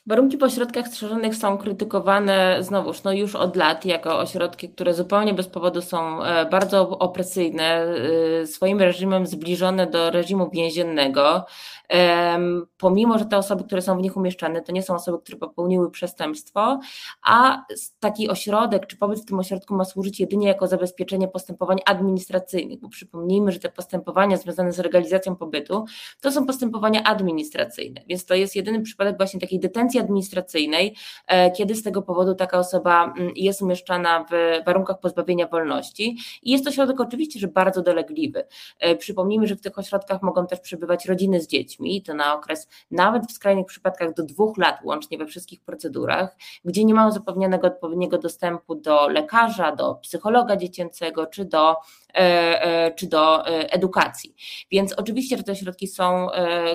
Speaker 3: Warunki w ośrodkach strzeżonych są krytykowane znowuż no już od lat jako ośrodki, które zupełnie bez powodu są e, bardzo opresyjne, e, swoim reżimem zbliżone do reżimu więziennego. Pomimo że te osoby, które są w nich umieszczane, to nie są osoby, które popełniły przestępstwo, a taki ośrodek czy pobyt w tym ośrodku ma służyć jedynie jako zabezpieczenie postępowań administracyjnych, bo przypomnijmy, że te postępowania związane z legalizacją pobytu to są postępowania administracyjne, więc to jest jedyny przypadek właśnie takiej detencji administracyjnej, e, kiedy z tego powodu taka osoba mm, jest umieszczana w warunkach pozbawienia wolności i jest to środek oczywiście, że bardzo dolegliwy. E, przypomnijmy, że w tych ośrodkach mogą też przebywać rodziny z dziećmi, dziećmi, to na okres nawet w skrajnych przypadkach do dwóch lat łącznie we wszystkich procedurach, gdzie nie mają zapewnionego odpowiedniego dostępu do lekarza, do psychologa dziecięcego czy do, czy do e, edukacji. Więc oczywiście, że te środki są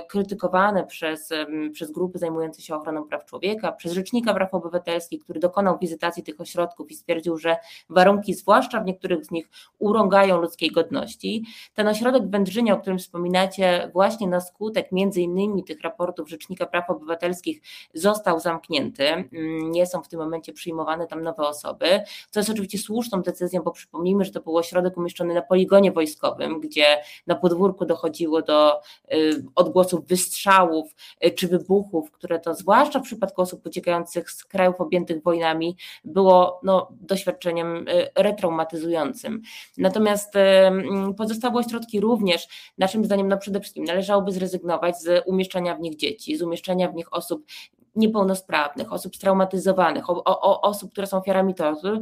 Speaker 3: krytykowane przez, przez grupy zajmujące się ochroną praw człowieka, przez Rzecznika Praw Obywatelskich, który dokonał wizytacji tych ośrodków i stwierdził, że warunki, zwłaszcza w niektórych z nich, urągają ludzkiej godności. Ten ośrodek w Wędrzynie, o którym wspominacie, właśnie na skutek między innymi tych raportów Rzecznika Praw Obywatelskich został zamknięty. Mm, nie są w tym momencie przyjmowane tam nowe osoby, co jest oczywiście słuszną decyzją, bo przypomnijmy, że to był ośrodek umieszczony na poligonie wojskowym, gdzie na podwórku dochodziło do y, odgłosów wystrzałów y, czy wybuchów, które to zwłaszcza w przypadku osób uciekających z krajów objętych wojnami było no, doświadczeniem y, retraumatyzującym. Natomiast mm, pozostałe ośrodki również, naszym zdaniem, no przede wszystkim należałoby zrezygnować z umieszczania w nich dzieci, z umieszczania w nich osób niepełnosprawnych, osób straumatyzowanych, o, o, osób, które są ofiarami tortur,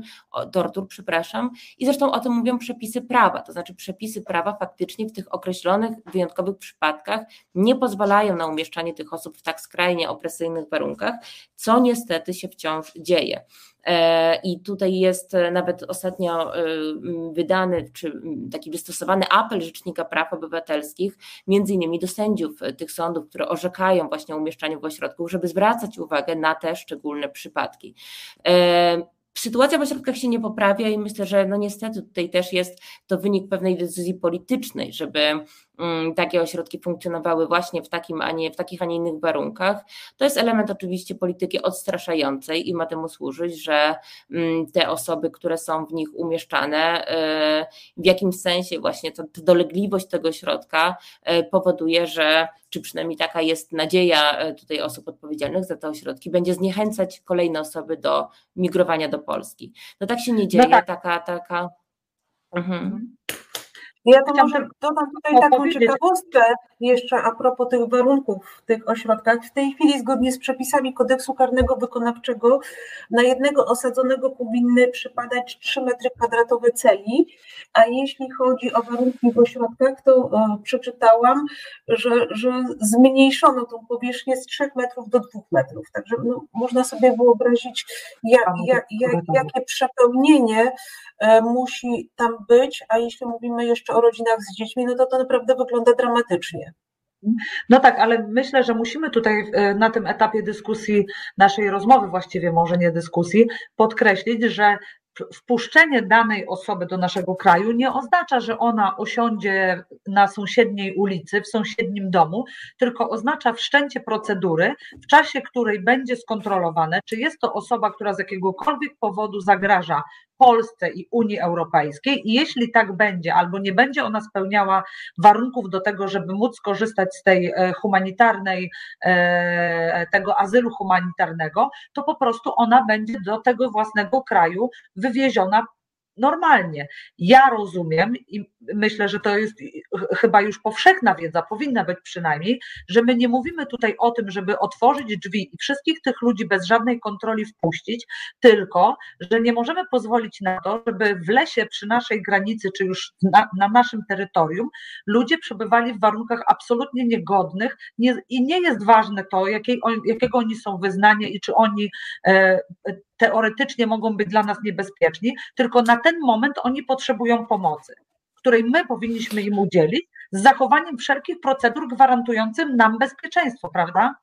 Speaker 3: tortur, przepraszam. I zresztą o tym mówią przepisy prawa, to znaczy przepisy prawa faktycznie w tych określonych, wyjątkowych przypadkach nie pozwalają na umieszczanie tych osób w tak skrajnie opresyjnych warunkach, co niestety się wciąż dzieje. E, I tutaj jest e, nawet ostatnio e, wydany, czy taki wystosowany apel Rzecznika Praw Obywatelskich, między innymi do sędziów tych sądów, które orzekają właśnie o umieszczaniu w ośrodku, żeby zwracać uwagę na te szczególne przypadki. Sytuacja w ośrodkach się nie poprawia i myślę, że no niestety tutaj też jest to wynik pewnej decyzji politycznej, żeby takie ośrodki funkcjonowały właśnie w takim, a nie w takich, a nie innych warunkach. To jest element oczywiście polityki odstraszającej i ma temu służyć, że mm, te osoby, które są w nich umieszczane, w jakimś sensie właśnie ta dolegliwość tego środka powoduje, że czy przynajmniej taka jest nadzieja tutaj osób odpowiedzialnych za te ośrodki, będzie zniechęcać kolejne osoby do migrowania do Polski. No tak się nie dzieje, no tak. taka, taka. Mhm.
Speaker 2: Ja to może dodam tutaj taką ciekawostkę jeszcze a propos tych warunków w tych ośrodkach. W tej chwili zgodnie z przepisami kodeksu karnego wykonawczego na jednego osadzonego powinny przypadać 3 metry kwadratowe celi, a jeśli chodzi o warunki w ośrodkach, to e, przeczytałam, że, że zmniejszono tą powierzchnię z 3 metrów do 2 metrów. Także no, można sobie wyobrazić, jak, jak, jak, jakie przepełnienie e, musi tam być, a jeśli mówimy jeszcze o rodzinach z dziećmi, no to to naprawdę wygląda dramatycznie.
Speaker 1: No tak, ale myślę, że musimy tutaj e, na tym etapie dyskusji, naszej rozmowy właściwie może nie dyskusji, podkreślić, że wpuszczenie danej osoby do naszego kraju nie oznacza, że ona osiądzie na sąsiedniej ulicy, w sąsiednim domu, tylko oznacza wszczęcie procedury, w czasie której będzie skontrolowane, czy jest to osoba, która z jakiegokolwiek powodu zagraża Polsce i Unii Europejskiej. I jeśli tak będzie, albo nie będzie ona spełniała warunków do tego, żeby móc skorzystać z tej e, humanitarnej, e, tego azylu humanitarnego, to po prostu ona będzie do tego własnego kraju wywieziona normalnie. Ja rozumiem i myślę, że to jest chyba już powszechna wiedza, powinna być przynajmniej, że my nie mówimy tutaj o tym, żeby otworzyć drzwi i wszystkich tych ludzi bez żadnej kontroli wpuścić, tylko, że nie możemy pozwolić na to, żeby w lesie przy naszej granicy, czy już na, na naszym terytorium, ludzie przebywali w warunkach absolutnie niegodnych nie, i nie jest ważne to, jakiego oni są wyznania i czy oni e, teoretycznie mogą być dla nas niebezpieczni, tylko na ten moment oni potrzebują pomocy, której my powinniśmy im udzielić z zachowaniem wszelkich procedur gwarantujących nam bezpieczeństwo, prawda?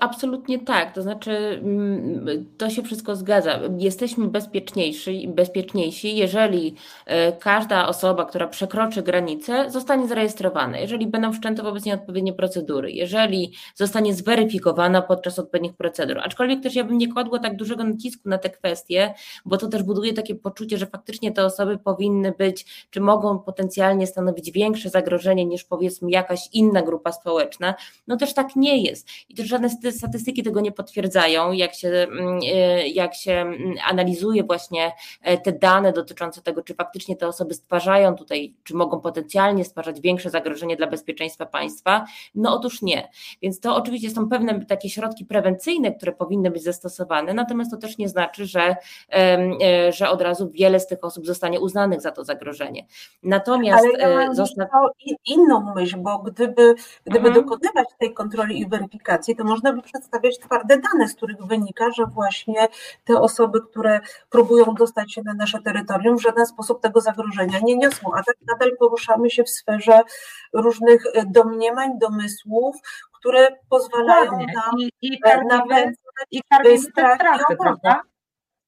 Speaker 3: Absolutnie tak, to znaczy mm, to się wszystko zgadza. Jesteśmy bezpieczniejsi, bezpieczniejsi, jeżeli e, każda osoba, która przekroczy granicę, zostanie zarejestrowana, jeżeli będą wszczęte wobec niej odpowiednie procedury, jeżeli zostanie zweryfikowana podczas odpowiednich procedur. Aczkolwiek też ja bym nie kładła tak dużego nacisku na te kwestie, bo to też buduje takie poczucie, że faktycznie te osoby powinny być, czy mogą potencjalnie stanowić większe zagrożenie niż powiedzmy jakaś inna grupa społeczna. No też tak nie jest. I też żadne statystyki tego nie potwierdzają, jak się, mm, e, jak się mm, analizuje właśnie e, te dane dotyczące tego, czy faktycznie te osoby stwarzają tutaj, czy mogą potencjalnie stwarzać większe zagrożenie dla bezpieczeństwa państwa. No otóż nie. Więc to oczywiście są pewne takie środki prewencyjne, które powinny być zastosowane, natomiast to też nie znaczy, że, e, że od razu wiele z tych osób zostanie uznanych za to zagrożenie.
Speaker 2: Natomiast Ale ja zostaw... inną myśl, bo gdyby, gdyby mhm. dokonywać tej kontroli i weryfikacji, to można by przedstawiać twarde dane, z których wynika, że właśnie te osoby, które próbują dostać się na nasze terytorium, w żaden sposób tego zagrożenia nie niosą, a tak nadal poruszamy się w sferze różnych e, domniemań, domysłów, które pozwalają nam
Speaker 1: I, i karmimy, i strachy, prawda?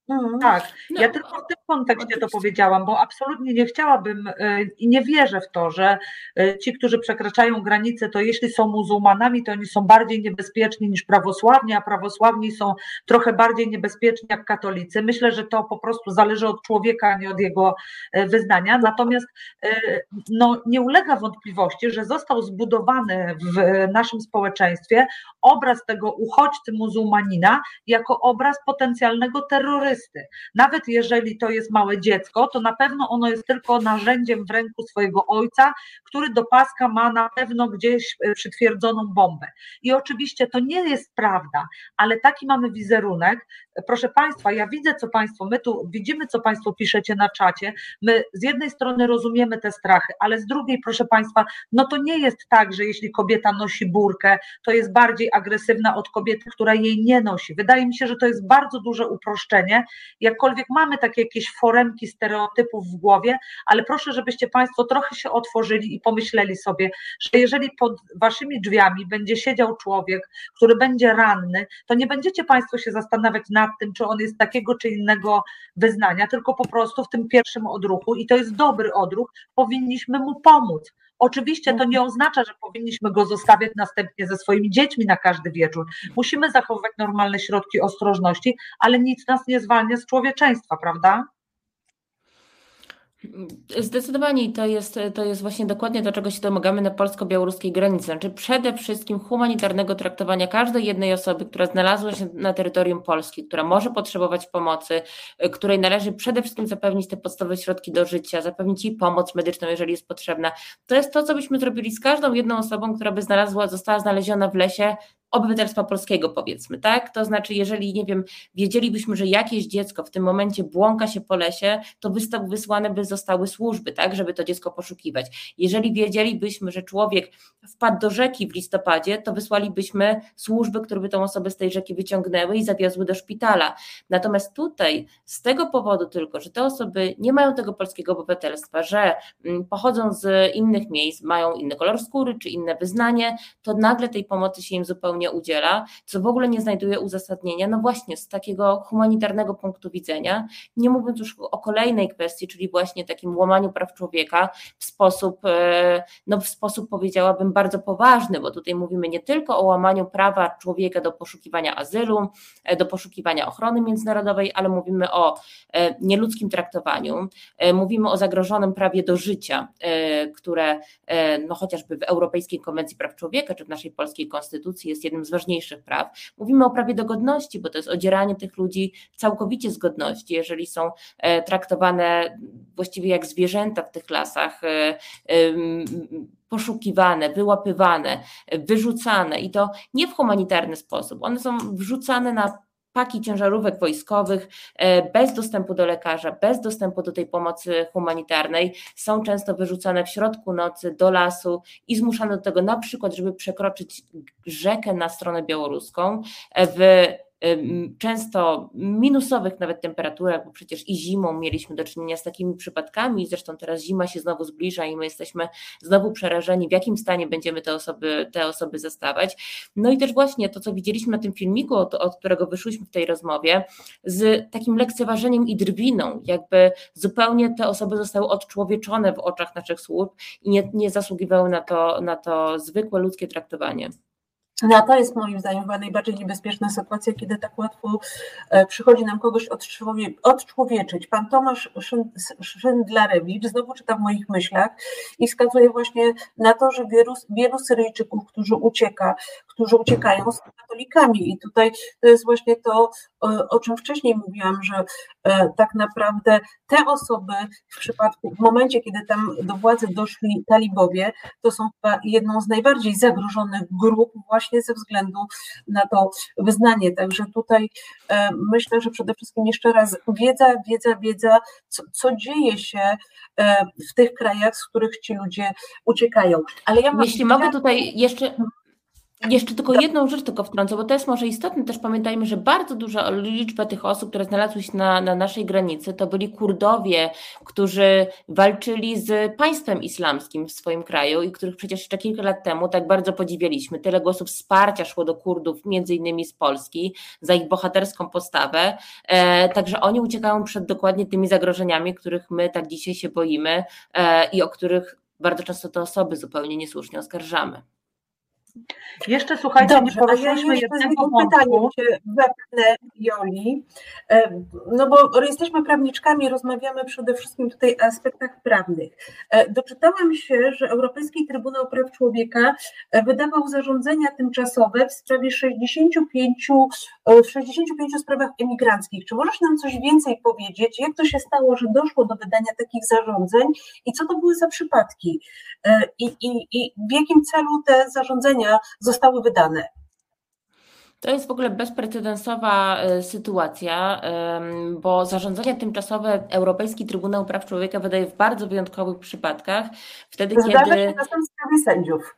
Speaker 1: Mhm. Tak, no. ja tylko w tym kontekście to powiedziałam, bo absolutnie nie chciałabym e, i nie wierzę w to, że e, ci, którzy przekraczają granice, to jeśli są muzułmanami, to oni są bardziej niebezpieczni niż prawosławni, a prawosławni są trochę bardziej niebezpieczni jak katolicy. Myślę, że to po prostu zależy od człowieka, a nie od jego e, wyznania. Natomiast no, nie ulega wątpliwości, że został zbudowany w naszym społeczeństwie obraz tego uchodźcy muzułmanina jako obraz potencjalnego terrorysty nawet jeżeli to jest małe dziecko, to na pewno ono jest tylko narzędziem w ręku swojego ojca, który do paska ma na pewno gdzieś e, przytwierdzoną bombę. I oczywiście to nie jest prawda, ale taki mamy wizerunek. Proszę Państwa, ja widzę, co Państwo, my tu widzimy, co Państwo piszecie na czacie. My z jednej strony rozumiemy te strachy, ale z drugiej, proszę Państwa, no to nie jest tak, że jeśli kobieta nosi burkę, to jest bardziej agresywna od kobiety, która jej nie nosi. Wydaje mi się, że to jest bardzo duże uproszczenie jakkolwiek mamy takie jakieś foremki stereotypów w głowie, ale proszę, żebyście Państwo trochę się otworzyli i pomyśleli sobie, że jeżeli pod Waszymi drzwiami będzie siedział człowiek, który będzie ranny, to nie będziecie Państwo się zastanawiać nad tym, czy on jest takiego czy innego wyznania, tylko po prostu w tym pierwszym odruchu i to jest dobry odruch, powinniśmy mu pomóc. Oczywiście to nie oznacza, że powinniśmy go zostawiać następnie ze swoimi dziećmi na każdy wieczór. Musimy zachowywać normalne środki ostrożności, ale nic nas nie zwalnia z człowieczeństwa, prawda?
Speaker 3: Zdecydowanie to jest, to jest właśnie dokładnie to, czego się domagamy na polsko-białoruskiej granicy. Znaczy przede wszystkim humanitarnego traktowania każdej jednej osoby, która znalazła się na terytorium Polski, która może potrzebować pomocy, której należy przede wszystkim zapewnić te podstawowe środki do życia, zapewnić jej pomoc medyczną, jeżeli jest potrzebna. To jest to, co byśmy zrobili z każdą jedną osobą, która by znalazła, została znaleziona w lesie obywatelstwa polskiego, powiedzmy, tak? To znaczy, jeżeli, nie wiem, wiedzielibyśmy, że jakieś dziecko w tym momencie błąka się po lesie, to wysłane by zostały służby, tak, żeby to dziecko poszukiwać. Jeżeli wiedzielibyśmy, że człowiek wpadł do rzeki w listopadzie, to wysłalibyśmy służby, które by tą osobę z tej rzeki wyciągnęły i zawiozły do szpitala. Natomiast tutaj, z tego powodu tylko, że te osoby nie mają tego polskiego obywatelstwa, że mm, pochodzą z innych miejsc, mają inny kolor skóry czy inne wyznanie, to nagle tej pomocy się im zupełnie nie udziela, co w ogóle nie znajduje uzasadnienia, no właśnie z takiego humanitarnego punktu widzenia, nie mówiąc już o kolejnej kwestii, czyli właśnie takim łamaniu praw człowieka w sposób, e, no w sposób powiedziałabym bardzo poważny, bo tutaj mówimy nie tylko o łamaniu prawa człowieka do poszukiwania azylu, e, do poszukiwania ochrony międzynarodowej, ale mówimy o e, nieludzkim traktowaniu, mówimy o zagrożonym prawie do życia, które no chociażby w Europejskiej Konwencji Praw Człowieka czy w naszej polskiej konstytucji jest jednym z ważniejszych praw. Mówimy o prawie do godności, bo to jest odzieranie tych ludzi całkowicie z godności, jeżeli są e, traktowane właściwie jak zwierzęta w tych lasach, e, poszukiwane, wyłapywane, wyrzucane i to nie w humanitarny sposób. One są wrzucane na paki ciężarówek wojskowych e, bez dostępu do lekarza, bez dostępu do tej pomocy humanitarnej. Są często wyrzucane w środku nocy do lasu i zmuszane do tego na przykład, żeby przekroczyć rzekę na stronę białoruską. E, w często minusowych nawet temperaturach, bo przecież i zimą mieliśmy do czynienia z takimi przypadkami, zresztą teraz zima się znowu zbliża i my jesteśmy znowu przerażeni, w jakim stanie będziemy te osoby, te osoby zastawać. No i też właśnie to, co widzieliśmy na tym filmiku, od, od którego wyszłyśmy w tej rozmowie, z takim lekceważeniem i drwiną, jakby zupełnie te osoby zostały odczłowieczone w oczach naszych służb i nie, nie zasługiwały na to, na to zwykłe ludzkie traktowanie.
Speaker 2: No a to jest moim zdaniem chyba najbardziej niebezpieczna sytuacja, kiedy tak łatwo e, przychodzi nam kogoś odczłowieczyć. Pan Tomasz Szyndlarewicz znowu czyta w moich myślach i wskazuje właśnie na to, że wielu, wielu Syryjczyków, którzy ucieka, którzy uciekają, są katolikami. I tutaj to jest właśnie to, o czym wcześniej mówiłam, że e, tak naprawdę te osoby w przypadku, w momencie, kiedy tam do władzy doszli talibowie, to są chyba jedną z najbardziej zagrożonych grup właśnie ze względu na to wyznanie. Także tutaj e, myślę, że przede wszystkim jeszcze raz wiedza, wiedza, wiedza, co, co dzieje się e, w tych krajach, z których ci ludzie uciekają.
Speaker 3: Ale ja Jeśli mogę tutaj jeszcze jeszcze tylko jedną rzecz tylko wtrącę, bo to jest może istotne, też pamiętajmy, że bardzo duża liczba tych osób, które znalazły się na, na naszej granicy, to byli Kurdowie, którzy walczyli z państwem islamskim w swoim kraju i których przecież jeszcze kilka lat temu tak bardzo podziwialiśmy. Tyle głosów wsparcia szło do Kurdów, między innymi z Polski, za ich bohaterską postawę. E, także oni uciekają przed dokładnie tymi zagrożeniami, których my tak dzisiaj się boimy e, i o których bardzo często te osoby zupełnie niesłusznie oskarżamy.
Speaker 1: Jeszcze słuchajcie, Dobrze, nie poruszyliśmy ja jednego pytania
Speaker 2: wepnę, Joli, e, no bo jesteśmy prawniczkami, rozmawiamy przede wszystkim tutaj o aspektach prawnych. E, doczytałam się, że Europejski Trybunał Praw Człowieka e, wydawał zarządzenia tymczasowe w sprawie 65, w 65 sprawach emigranckich. Czy możesz nam coś więcej powiedzieć, jak to się stało, że doszło do wydania takich zarządzeń i co to były za przypadki? I, i, i w jakim celu te zarządzenia zostały wydane.
Speaker 3: To jest w ogóle bezprecedensowa e, sytuacja, bo zarządzenia tymczasowe Europejski Trybunał Praw Człowieka wydaje w bardzo wyjątkowych przypadkach,
Speaker 2: wtedy Zdarza kiedy. Się na sędziów.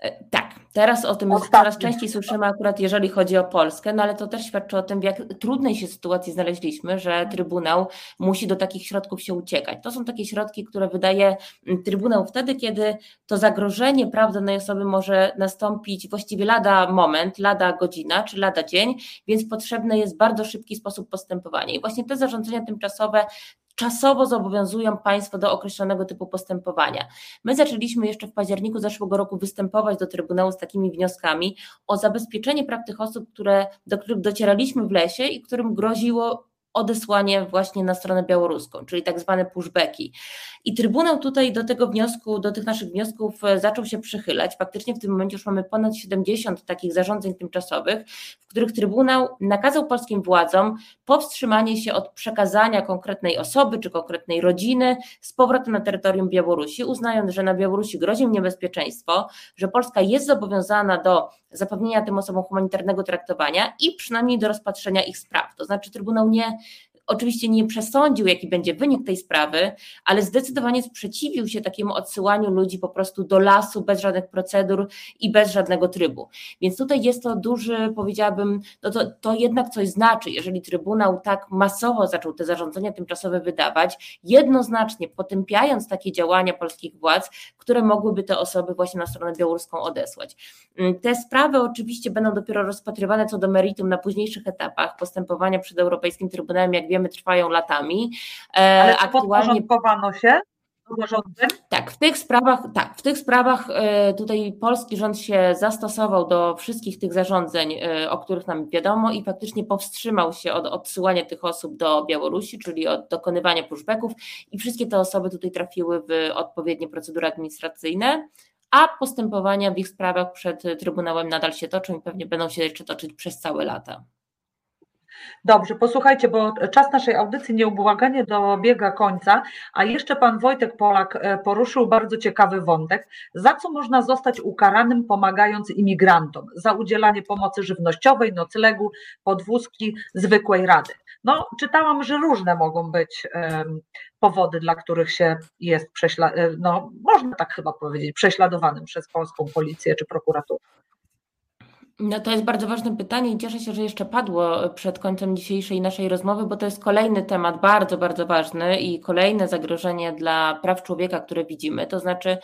Speaker 3: E, tak, teraz o tym Ostatni. coraz częściej słyszymy akurat jeżeli chodzi o Polskę, no ale to też świadczy o tym, w jak trudnej się sytuacji znaleźliśmy, że Trybunał musi do takich środków się uciekać. To są takie środki, które wydaje mm, Trybunał wtedy, kiedy to zagrożenie praw danej osoby może nastąpić właściwie lada moment, lada godzina czy lada dzień, więc potrzebny jest bardzo szybki sposób postępowania. I właśnie te zarządzenia tymczasowe czasowo zobowiązują państwo do określonego typu postępowania. My zaczęliśmy jeszcze w październiku zeszłego roku występować do Trybunału z takimi wnioskami o zabezpieczenie praw tych osób, które, do których docieraliśmy w lesie i którym groziło odesłanie właśnie na stronę białoruską, czyli tak zwane pushbacki. I Trybunał tutaj do tego wniosku, do tych naszych wniosków e, zaczął się przychylać. Faktycznie w tym momencie już mamy ponad 70 takich zarządzeń tymczasowych, w których Trybunał nakazał polskim władzom powstrzymanie się od przekazania konkretnej osoby czy konkretnej rodziny z powrotem na terytorium Białorusi, uznając, że na Białorusi grozi im niebezpieczeństwo, że Polska jest zobowiązana do zapewnienia tym osobom humanitarnego traktowania i przynajmniej do rozpatrzenia ich spraw. To znaczy Trybunał nie oczywiście nie przesądził, jaki będzie wynik tej sprawy, ale zdecydowanie sprzeciwił się takiemu odsyłaniu ludzi po prostu do lasu bez żadnych procedur i bez żadnego trybu. Więc tutaj jest to duży, powiedziałabym, no to, to jednak coś znaczy, jeżeli Trybunał tak masowo zaczął te zarządzenia tymczasowe wydawać, jednoznacznie potępiając takie działania polskich władz, które mogłyby te osoby właśnie na stronę białoruską odesłać. Mm, te sprawy oczywiście będą dopiero rozpatrywane co do meritum na późniejszych etapach postępowania przed Europejskim Trybunałem, jak wiemy, wiemy, trwają latami.
Speaker 1: E, Ale aktualnie się?
Speaker 3: Tak, w tych sprawach, tak, w tych sprawach e, tutaj polski rząd się zastosował do wszystkich tych zarządzeń, e, o których nam wiadomo i faktycznie powstrzymał się od odsyłania tych osób do Białorusi, czyli od dokonywania pushbacków i wszystkie te osoby tutaj trafiły w odpowiednie procedury administracyjne, a postępowania w ich sprawach przed Trybunałem nadal się toczą i pewnie będą się jeszcze toczyć przez całe lata.
Speaker 1: Dobrze, posłuchajcie, bo czas naszej audycji nieubłaganie dobiega końca, a jeszcze pan Wojtek Polak e, poruszył bardzo ciekawy wątek. Za co można zostać ukaranym pomagając imigrantom? Za udzielanie pomocy żywnościowej, noclegu, podwózki, zwykłej rady. No, czytałam, że różne mogą być powody, dla których się jest, prześla- e, no, można tak chyba powiedzieć, prześladowanym przez polską policję czy prokuraturę.
Speaker 3: No to jest bardzo ważne pytanie i cieszę się, że jeszcze padło przed końcem dzisiejszej naszej rozmowy, bo to jest kolejny temat bardzo, bardzo ważny i kolejne zagrożenie dla praw człowieka, które widzimy. To znaczy,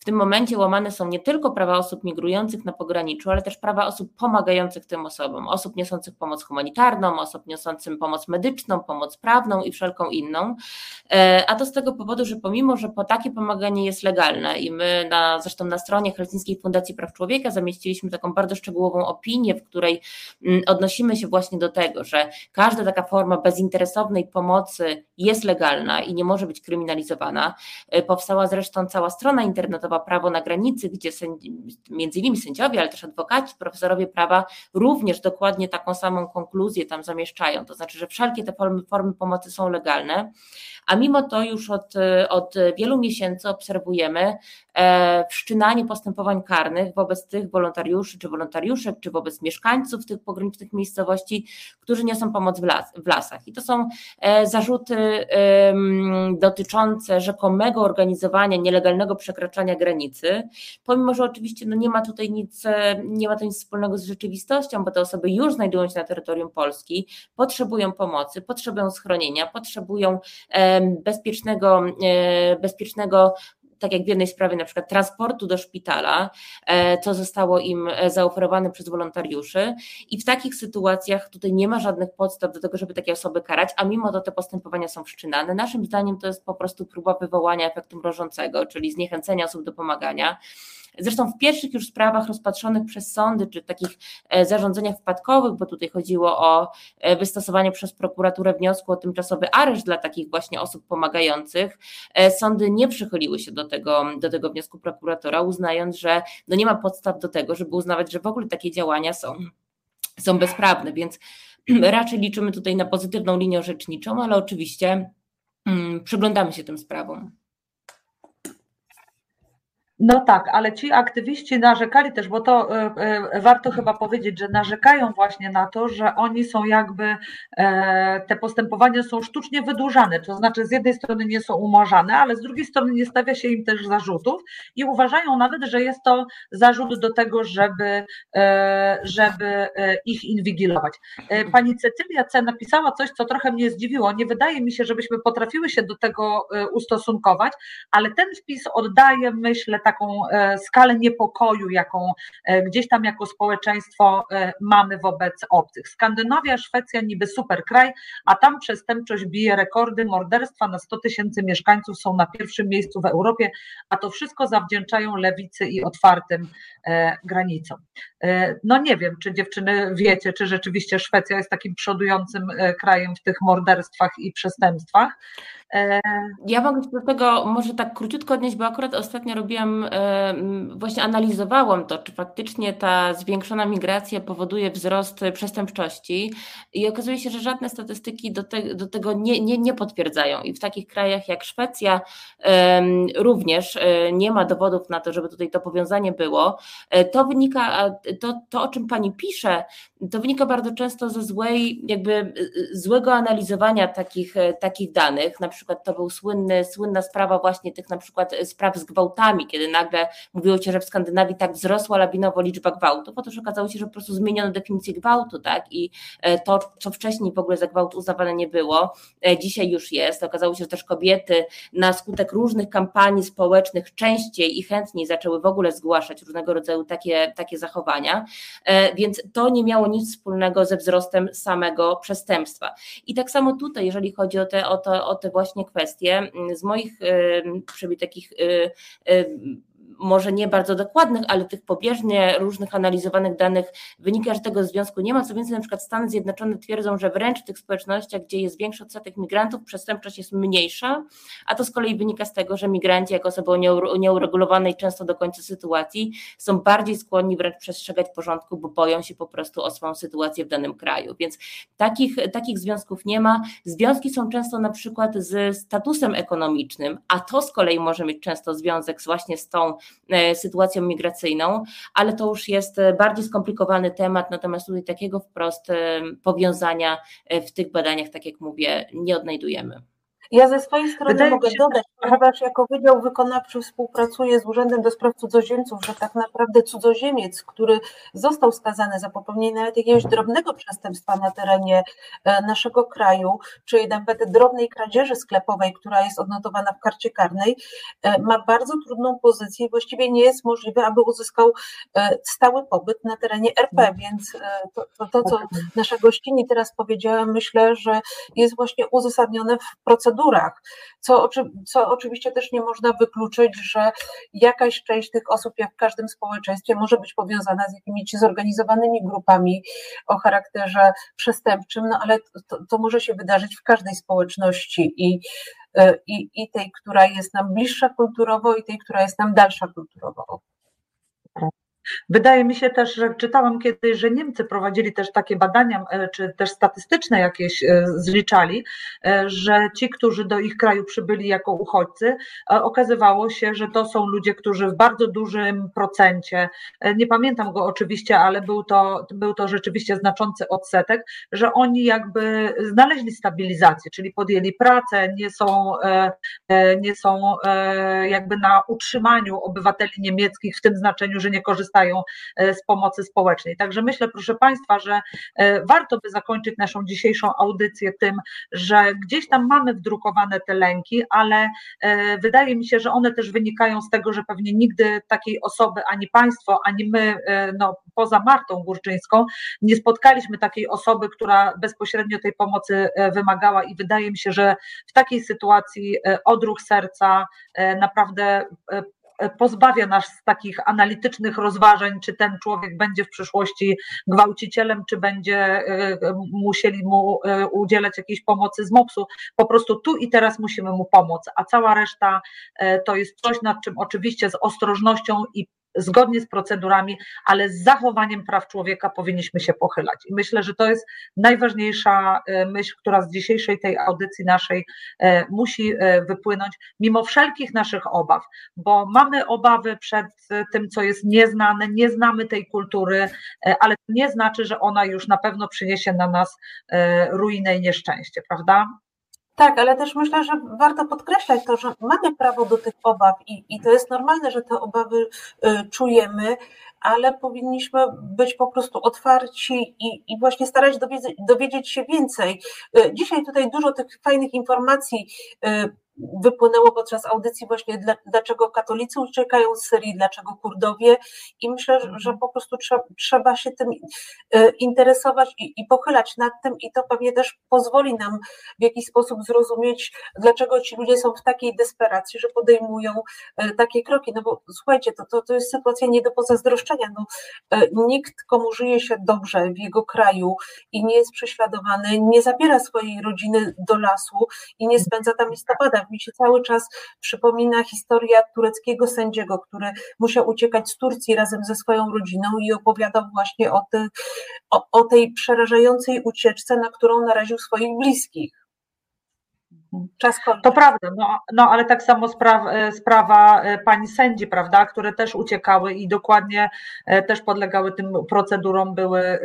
Speaker 3: w tym momencie łamane są nie tylko prawa osób migrujących na pograniczu, ale też prawa osób pomagających tym osobom, osób niosących pomoc humanitarną, osób niosącym pomoc medyczną, pomoc prawną i wszelką inną. E, a to z tego powodu, że pomimo, że po takie pomaganie jest legalne i my na, zresztą na stronie Helsińskiej Fundacji Praw Człowieka zamieściliśmy taką bardzo szczegółową opinię, w której mm, odnosimy się właśnie do tego, że każda taka forma bezinteresownej pomocy jest legalna i nie może być kryminalizowana. E, powstała zresztą cała strona internetowa, prawo na granicy, gdzie między innymi sędziowie, ale też adwokaci, profesorowie prawa również dokładnie taką samą konkluzję tam zamieszczają. To znaczy, że wszelkie te formy, formy pomocy są legalne, a mimo to już od, od wielu miesięcy obserwujemy e, wszczynanie postępowań karnych wobec tych wolontariuszy czy wolontariuszek, czy wobec mieszkańców tych pogranicznych miejscowości, którzy niosą pomoc w, las, w lasach. I to są e, zarzuty dotyczące rzekomego organizowania nielegalnego przekraczania granicy, pomimo że oczywiście no nie ma tutaj nic, e, nie ma to nic wspólnego z rzeczywistością, bo te osoby już znajdują się na terytorium Polski, potrzebują pomocy, potrzebują schronienia, potrzebują bezpiecznego, e, bezpiecznego tak jak w jednej sprawie na przykład transportu do szpitala, e, co zostało im zaoferowane przez wolontariuszy i w takich sytuacjach tutaj nie ma żadnych podstaw do tego, żeby takie osoby karać, a mimo to te postępowania są wszczynane. Naszym zdaniem to jest po prostu próba wywołania efektu mrożącego, czyli zniechęcenia osób do pomagania. Zresztą w pierwszych już sprawach rozpatrzonych przez sądy, czy takich e, zarządzeniach wpadkowych, bo tutaj chodziło o e, wystosowanie przez prokuraturę wniosku o tymczasowy areszt dla takich właśnie osób pomagających, e, sądy nie przychyliły się do tego, do tego wniosku prokuratora, uznając, że no nie ma podstaw do tego, żeby uznawać, że w ogóle takie działania są, są bezprawne, więc *clears throat* raczej liczymy tutaj na pozytywną linię orzeczniczą, ale oczywiście hmm, przyglądamy się tym sprawom.
Speaker 1: No tak, ale ci aktywiści narzekali też, bo to e, e, warto chyba powiedzieć, że narzekają właśnie na to, że oni są jakby, e, te postępowania są sztucznie wydłużane, to znaczy z jednej strony nie są umorzane, ale z drugiej strony nie stawia się im też zarzutów i uważają nawet, że jest to zarzut do tego, żeby, żeby ich inwigilować. Pani Cecylia C. napisała coś, co trochę mnie zdziwiło. Nie wydaje mi się, żebyśmy potrafiły się do tego ustosunkować, ale ten wpis oddaje, myślę, taką e, skalę niepokoju, jaką e, gdzieś tam jako społeczeństwo e, mamy wobec obcych. Skandynawia, Szwecja niby super kraj, a tam przestępczość bije rekordy, morderstwa na 100 tysięcy mieszkańców są na pierwszym miejscu w Europie, a to wszystko zawdzięczają lewicy i otwartym granicom. No nie wiem, czy dziewczyny wiecie, czy rzeczywiście Szwecja jest takim przodującym krajem w tych morderstwach i przestępstwach.
Speaker 3: Ja mogę się do tego może tak króciutko odnieść, bo akurat ostatnio robiłam, właśnie analizowałam to, czy faktycznie ta zwiększona migracja powoduje wzrost przestępczości i okazuje się, że żadne statystyki do, te, do tego nie, nie, nie potwierdzają i w takich krajach jak Szwecja również e, nie ma dowodów na to, żeby tutaj to powiązanie było. E, to wynika, to, to o czym Pani pisze, to wynika bardzo często ze złej, jakby złego analizowania takich, takich danych, na przykład to był słynny, słynna sprawa właśnie tych na przykład spraw z gwałtami, kiedy nagle mówiło się, że w Skandynawii tak wzrosła lawinowo liczba gwałtów, otóż okazało się, że po prostu zmieniono definicję gwałtu, tak, i e, to, co wcześniej w ogóle za gwałt uznawane nie było, e, dzisiaj już jest. Okazało się, że też kobiety na skutek różnych kampanii społecznych częściej i chętniej zaczęły w ogóle zgłaszać różnego rodzaju takie, takie zachowania, e, więc to nie miało nic wspólnego ze wzrostem samego przestępstwa. I tak samo tutaj, jeżeli chodzi o te, o te, o te właśnie właśnie kwestie. Mm, z moich przynajmniej takich y, y, może nie bardzo dokładnych, ale tych pobieżnie różnych analizowanych danych wynika, że tego związku nie ma. Co więcej, na przykład Stany Zjednoczone twierdzą, że wręcz w tych społecznościach, gdzie jest większy odsetek migrantów, przestępczość jest mniejsza, a to z kolei wynika z tego, że migranci jako osoby o nieuregulowanej często do końca sytuacji są bardziej skłonni wręcz przestrzegać porządku, bo boją się po prostu o swoją sytuację w danym kraju. Więc takich, takich związków nie ma. Związki są często na przykład z statusem ekonomicznym, a to z kolei może mieć często związek właśnie z tą sytuacją migracyjną, ale to już jest e, bardziej skomplikowany temat, natomiast tutaj takiego wprost e, powiązania w tych badaniach, tak jak mówię, nie odnajdujemy.
Speaker 2: Ja ze swojej strony Wydaje mogę się, dodać, ponieważ jako Wydział Wykonawczy współpracuję z Urzędem do Spraw Cudzoziemców, że tak naprawdę cudzoziemiec, który został skazany za popełnienie nawet jakiegoś drobnego przestępstwa na terenie e, naszego kraju, czy nawet drobnej kradzieży sklepowej, która jest odnotowana w karcie karnej, e, ma bardzo trudną pozycję i właściwie nie jest możliwe, aby uzyskał e, stały pobyt na terenie RP, mm. więc to, to, to co nasza gościni teraz powiedziała, myślę, że jest właśnie uzasadnione w procedurze co, co oczywiście też nie można wykluczyć, że jakaś część tych osób, jak w każdym społeczeństwie, może być powiązana z jakimiś zorganizowanymi grupami o charakterze przestępczym, no ale to, to może się wydarzyć w każdej społeczności i i, i tej, która jest nam bliższa kulturowo, i tej, która jest nam dalsza kulturowo.
Speaker 1: Wydaje mi się też, że czytałam kiedyś, że Niemcy prowadzili też takie badania, e, czy też statystyczne jakieś e, zliczali, e, że ci, którzy do ich kraju przybyli jako uchodźcy, okazywało się, że to są ludzie, którzy w bardzo dużym procencie, nie pamiętam go oczywiście, ale był to, był to rzeczywiście znaczący odsetek, że oni jakby znaleźli stabilizację, czyli podjęli pracę, nie są, nie są jakby na utrzymaniu obywateli niemieckich w tym znaczeniu, że nie korzystają korzystają e, z pomocy społecznej. Także myślę, proszę Państwa, że e, warto by zakończyć naszą dzisiejszą audycję tym, że gdzieś tam mamy wdrukowane te lęki, ale e, wydaje mi się, że one też wynikają z tego, że pewnie nigdy takiej osoby ani Państwo, ani my, no, poza Martą Górczyńską, nie spotkaliśmy takiej osoby, która bezpośrednio tej pomocy wymagała i wydaje mi się, że w takiej sytuacji odruch serca naprawdę pozbawia nas takich analitycznych rozważań, czy ten człowiek będzie w przyszłości gwałcicielem, czy będzie e, musieli mu e, udzielać jakiejś pomocy z MOPS-u. Po prostu tu i teraz musimy mu pomóc, a cała reszta e, to jest coś, nad czym oczywiście z ostrożnością i zgodnie z procedurami, ale z zachowaniem praw człowieka powinniśmy się pochylać. I myślę, że to jest najważniejsza e, myśl, która z dzisiejszej tej audycji naszej e, musi e, wypłynąć, mimo wszelkich naszych obaw, bo mamy obawy przed tym, co jest nieznane, nie znamy tej kultury, ale to nie znaczy, że ona już na pewno przyniesie na nas ruinę i nieszczęście, prawda?
Speaker 2: Tak, ale też myślę, że warto podkreślać to, że mamy prawo do tych obaw i, i to jest normalne, że te obawy y, czujemy, ale powinniśmy być po prostu otwarci i, i właśnie starać dowiedzieć, dowiedzieć się więcej. Y, dzisiaj tutaj dużo tych fajnych informacji y, wypłynęło podczas audycji właśnie, dlaczego katolicy uciekają z Syrii, dlaczego Kurdowie i myślę, że po prostu trzeba, trzeba się tym e, interesować i, i pochylać nad tym i to pewnie też pozwoli nam w jakiś sposób zrozumieć, dlaczego ci ludzie są w takiej desperacji, że podejmują e, takie kroki, no bo słuchajcie, to, to, to jest sytuacja nie do pozazdroszczenia, no, e, nikt komu żyje się dobrze w jego kraju i nie jest prześladowany, nie zabiera swojej rodziny do lasu i nie spędza tam listopada mi się cały czas przypomina historia tureckiego sędziego, który musiał uciekać z Turcji razem ze swoją rodziną i opowiadał właśnie o, o, o tej przerażającej ucieczce, na którą naraził swoich bliskich.
Speaker 1: Czas To prawda, no, no ale tak samo sprawa, e, sprawa e, pani sędzi, prawda, które też uciekały i dokładnie e, też podlegały tym procedurom, były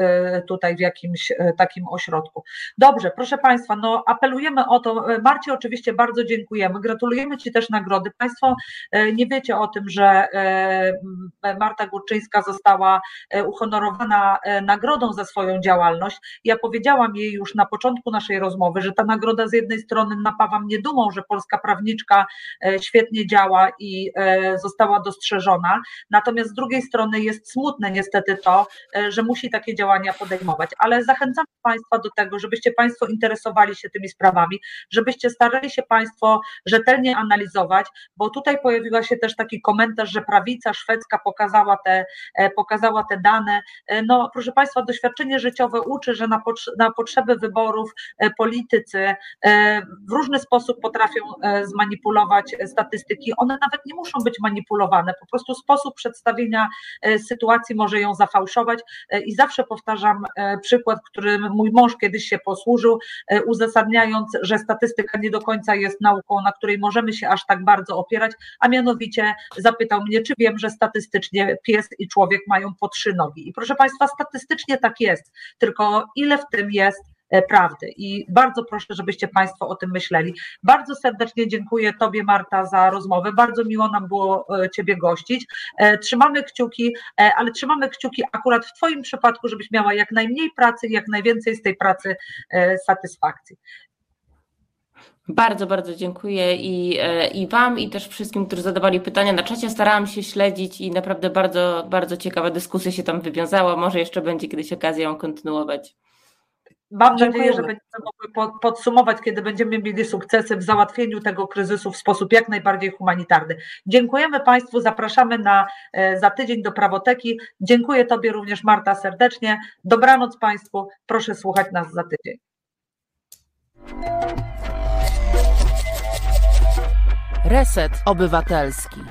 Speaker 1: tutaj w jakimś takim ośrodku. Dobrze, proszę Państwa, no apelujemy o to. Marcie oczywiście bardzo dziękujemy, gratulujemy Ci też nagrody. Państwo nie wiecie o tym, że Marta Górczyńska została uhonorowana nagrodą za swoją działalność. Ja powiedziałam jej już na początku naszej rozmowy, że ta nagroda z jednej strony na napawa mnie dumą, że polska prawniczka e, świetnie działa i e, została dostrzeżona. Natomiast z drugiej strony jest smutne niestety to, e, że musi takie działania podejmować. Ale zachęcam Państwa do tego, żebyście Państwo interesowali się tymi sprawami, żebyście starali się Państwo rzetelnie analizować, bo tutaj pojawiła się też taki komentarz, że prawica szwedzka pokazała te, pokazała te dane. No, proszę Państwa, doświadczenie życiowe uczy, że na, na potrzeby wyborów politycy w różnych różny sposób potrafią e, zmanipulować statystyki. One nawet nie muszą być manipulowane, po prostu sposób przedstawienia e, sytuacji może ją zafałszować e, i zawsze powtarzam przykład, którym mój mąż kiedyś się posłużył, uzasadniając, że statystyka nie do końca jest nauką, na której możemy się aż tak bardzo opierać, a mianowicie zapytał mnie, czy wiem, że statystycznie pies i człowiek mają po trzy nogi. I proszę Państwa, statystycznie tak jest, tylko ile w tym jest E, prawdy. I bardzo proszę, żebyście Państwo o tym myśleli. Bardzo serdecznie dziękuję Tobie, Marta, za rozmowę. Bardzo miło nam było e, Ciebie gościć. E, trzymamy kciuki, ale trzymamy kciuki akurat w Twoim przypadku, żebyś miała jak najmniej pracy i jak najwięcej z tej pracy satysfakcji.
Speaker 3: Bardzo, bardzo dziękuję i, i Wam, i też wszystkim, którzy zadawali pytania na czacie. Starałam się śledzić i naprawdę bardzo, bardzo ciekawa dyskusja się tam wywiązała. Może jeszcze będzie kiedyś okazja ją kontynuować.
Speaker 1: Mam nadzieję, że będziemy mogli podsumować, kiedy będziemy mieli sukcesy w załatwieniu tego kryzysu w sposób jak najbardziej humanitarny. Dziękujemy Państwu, zapraszamy na, e, za tydzień do Prawoteki. Dziękuję Tobie również, Marta, serdecznie. Dobranoc Państwu, proszę słuchać nas za tydzień. Reset Obywatelski.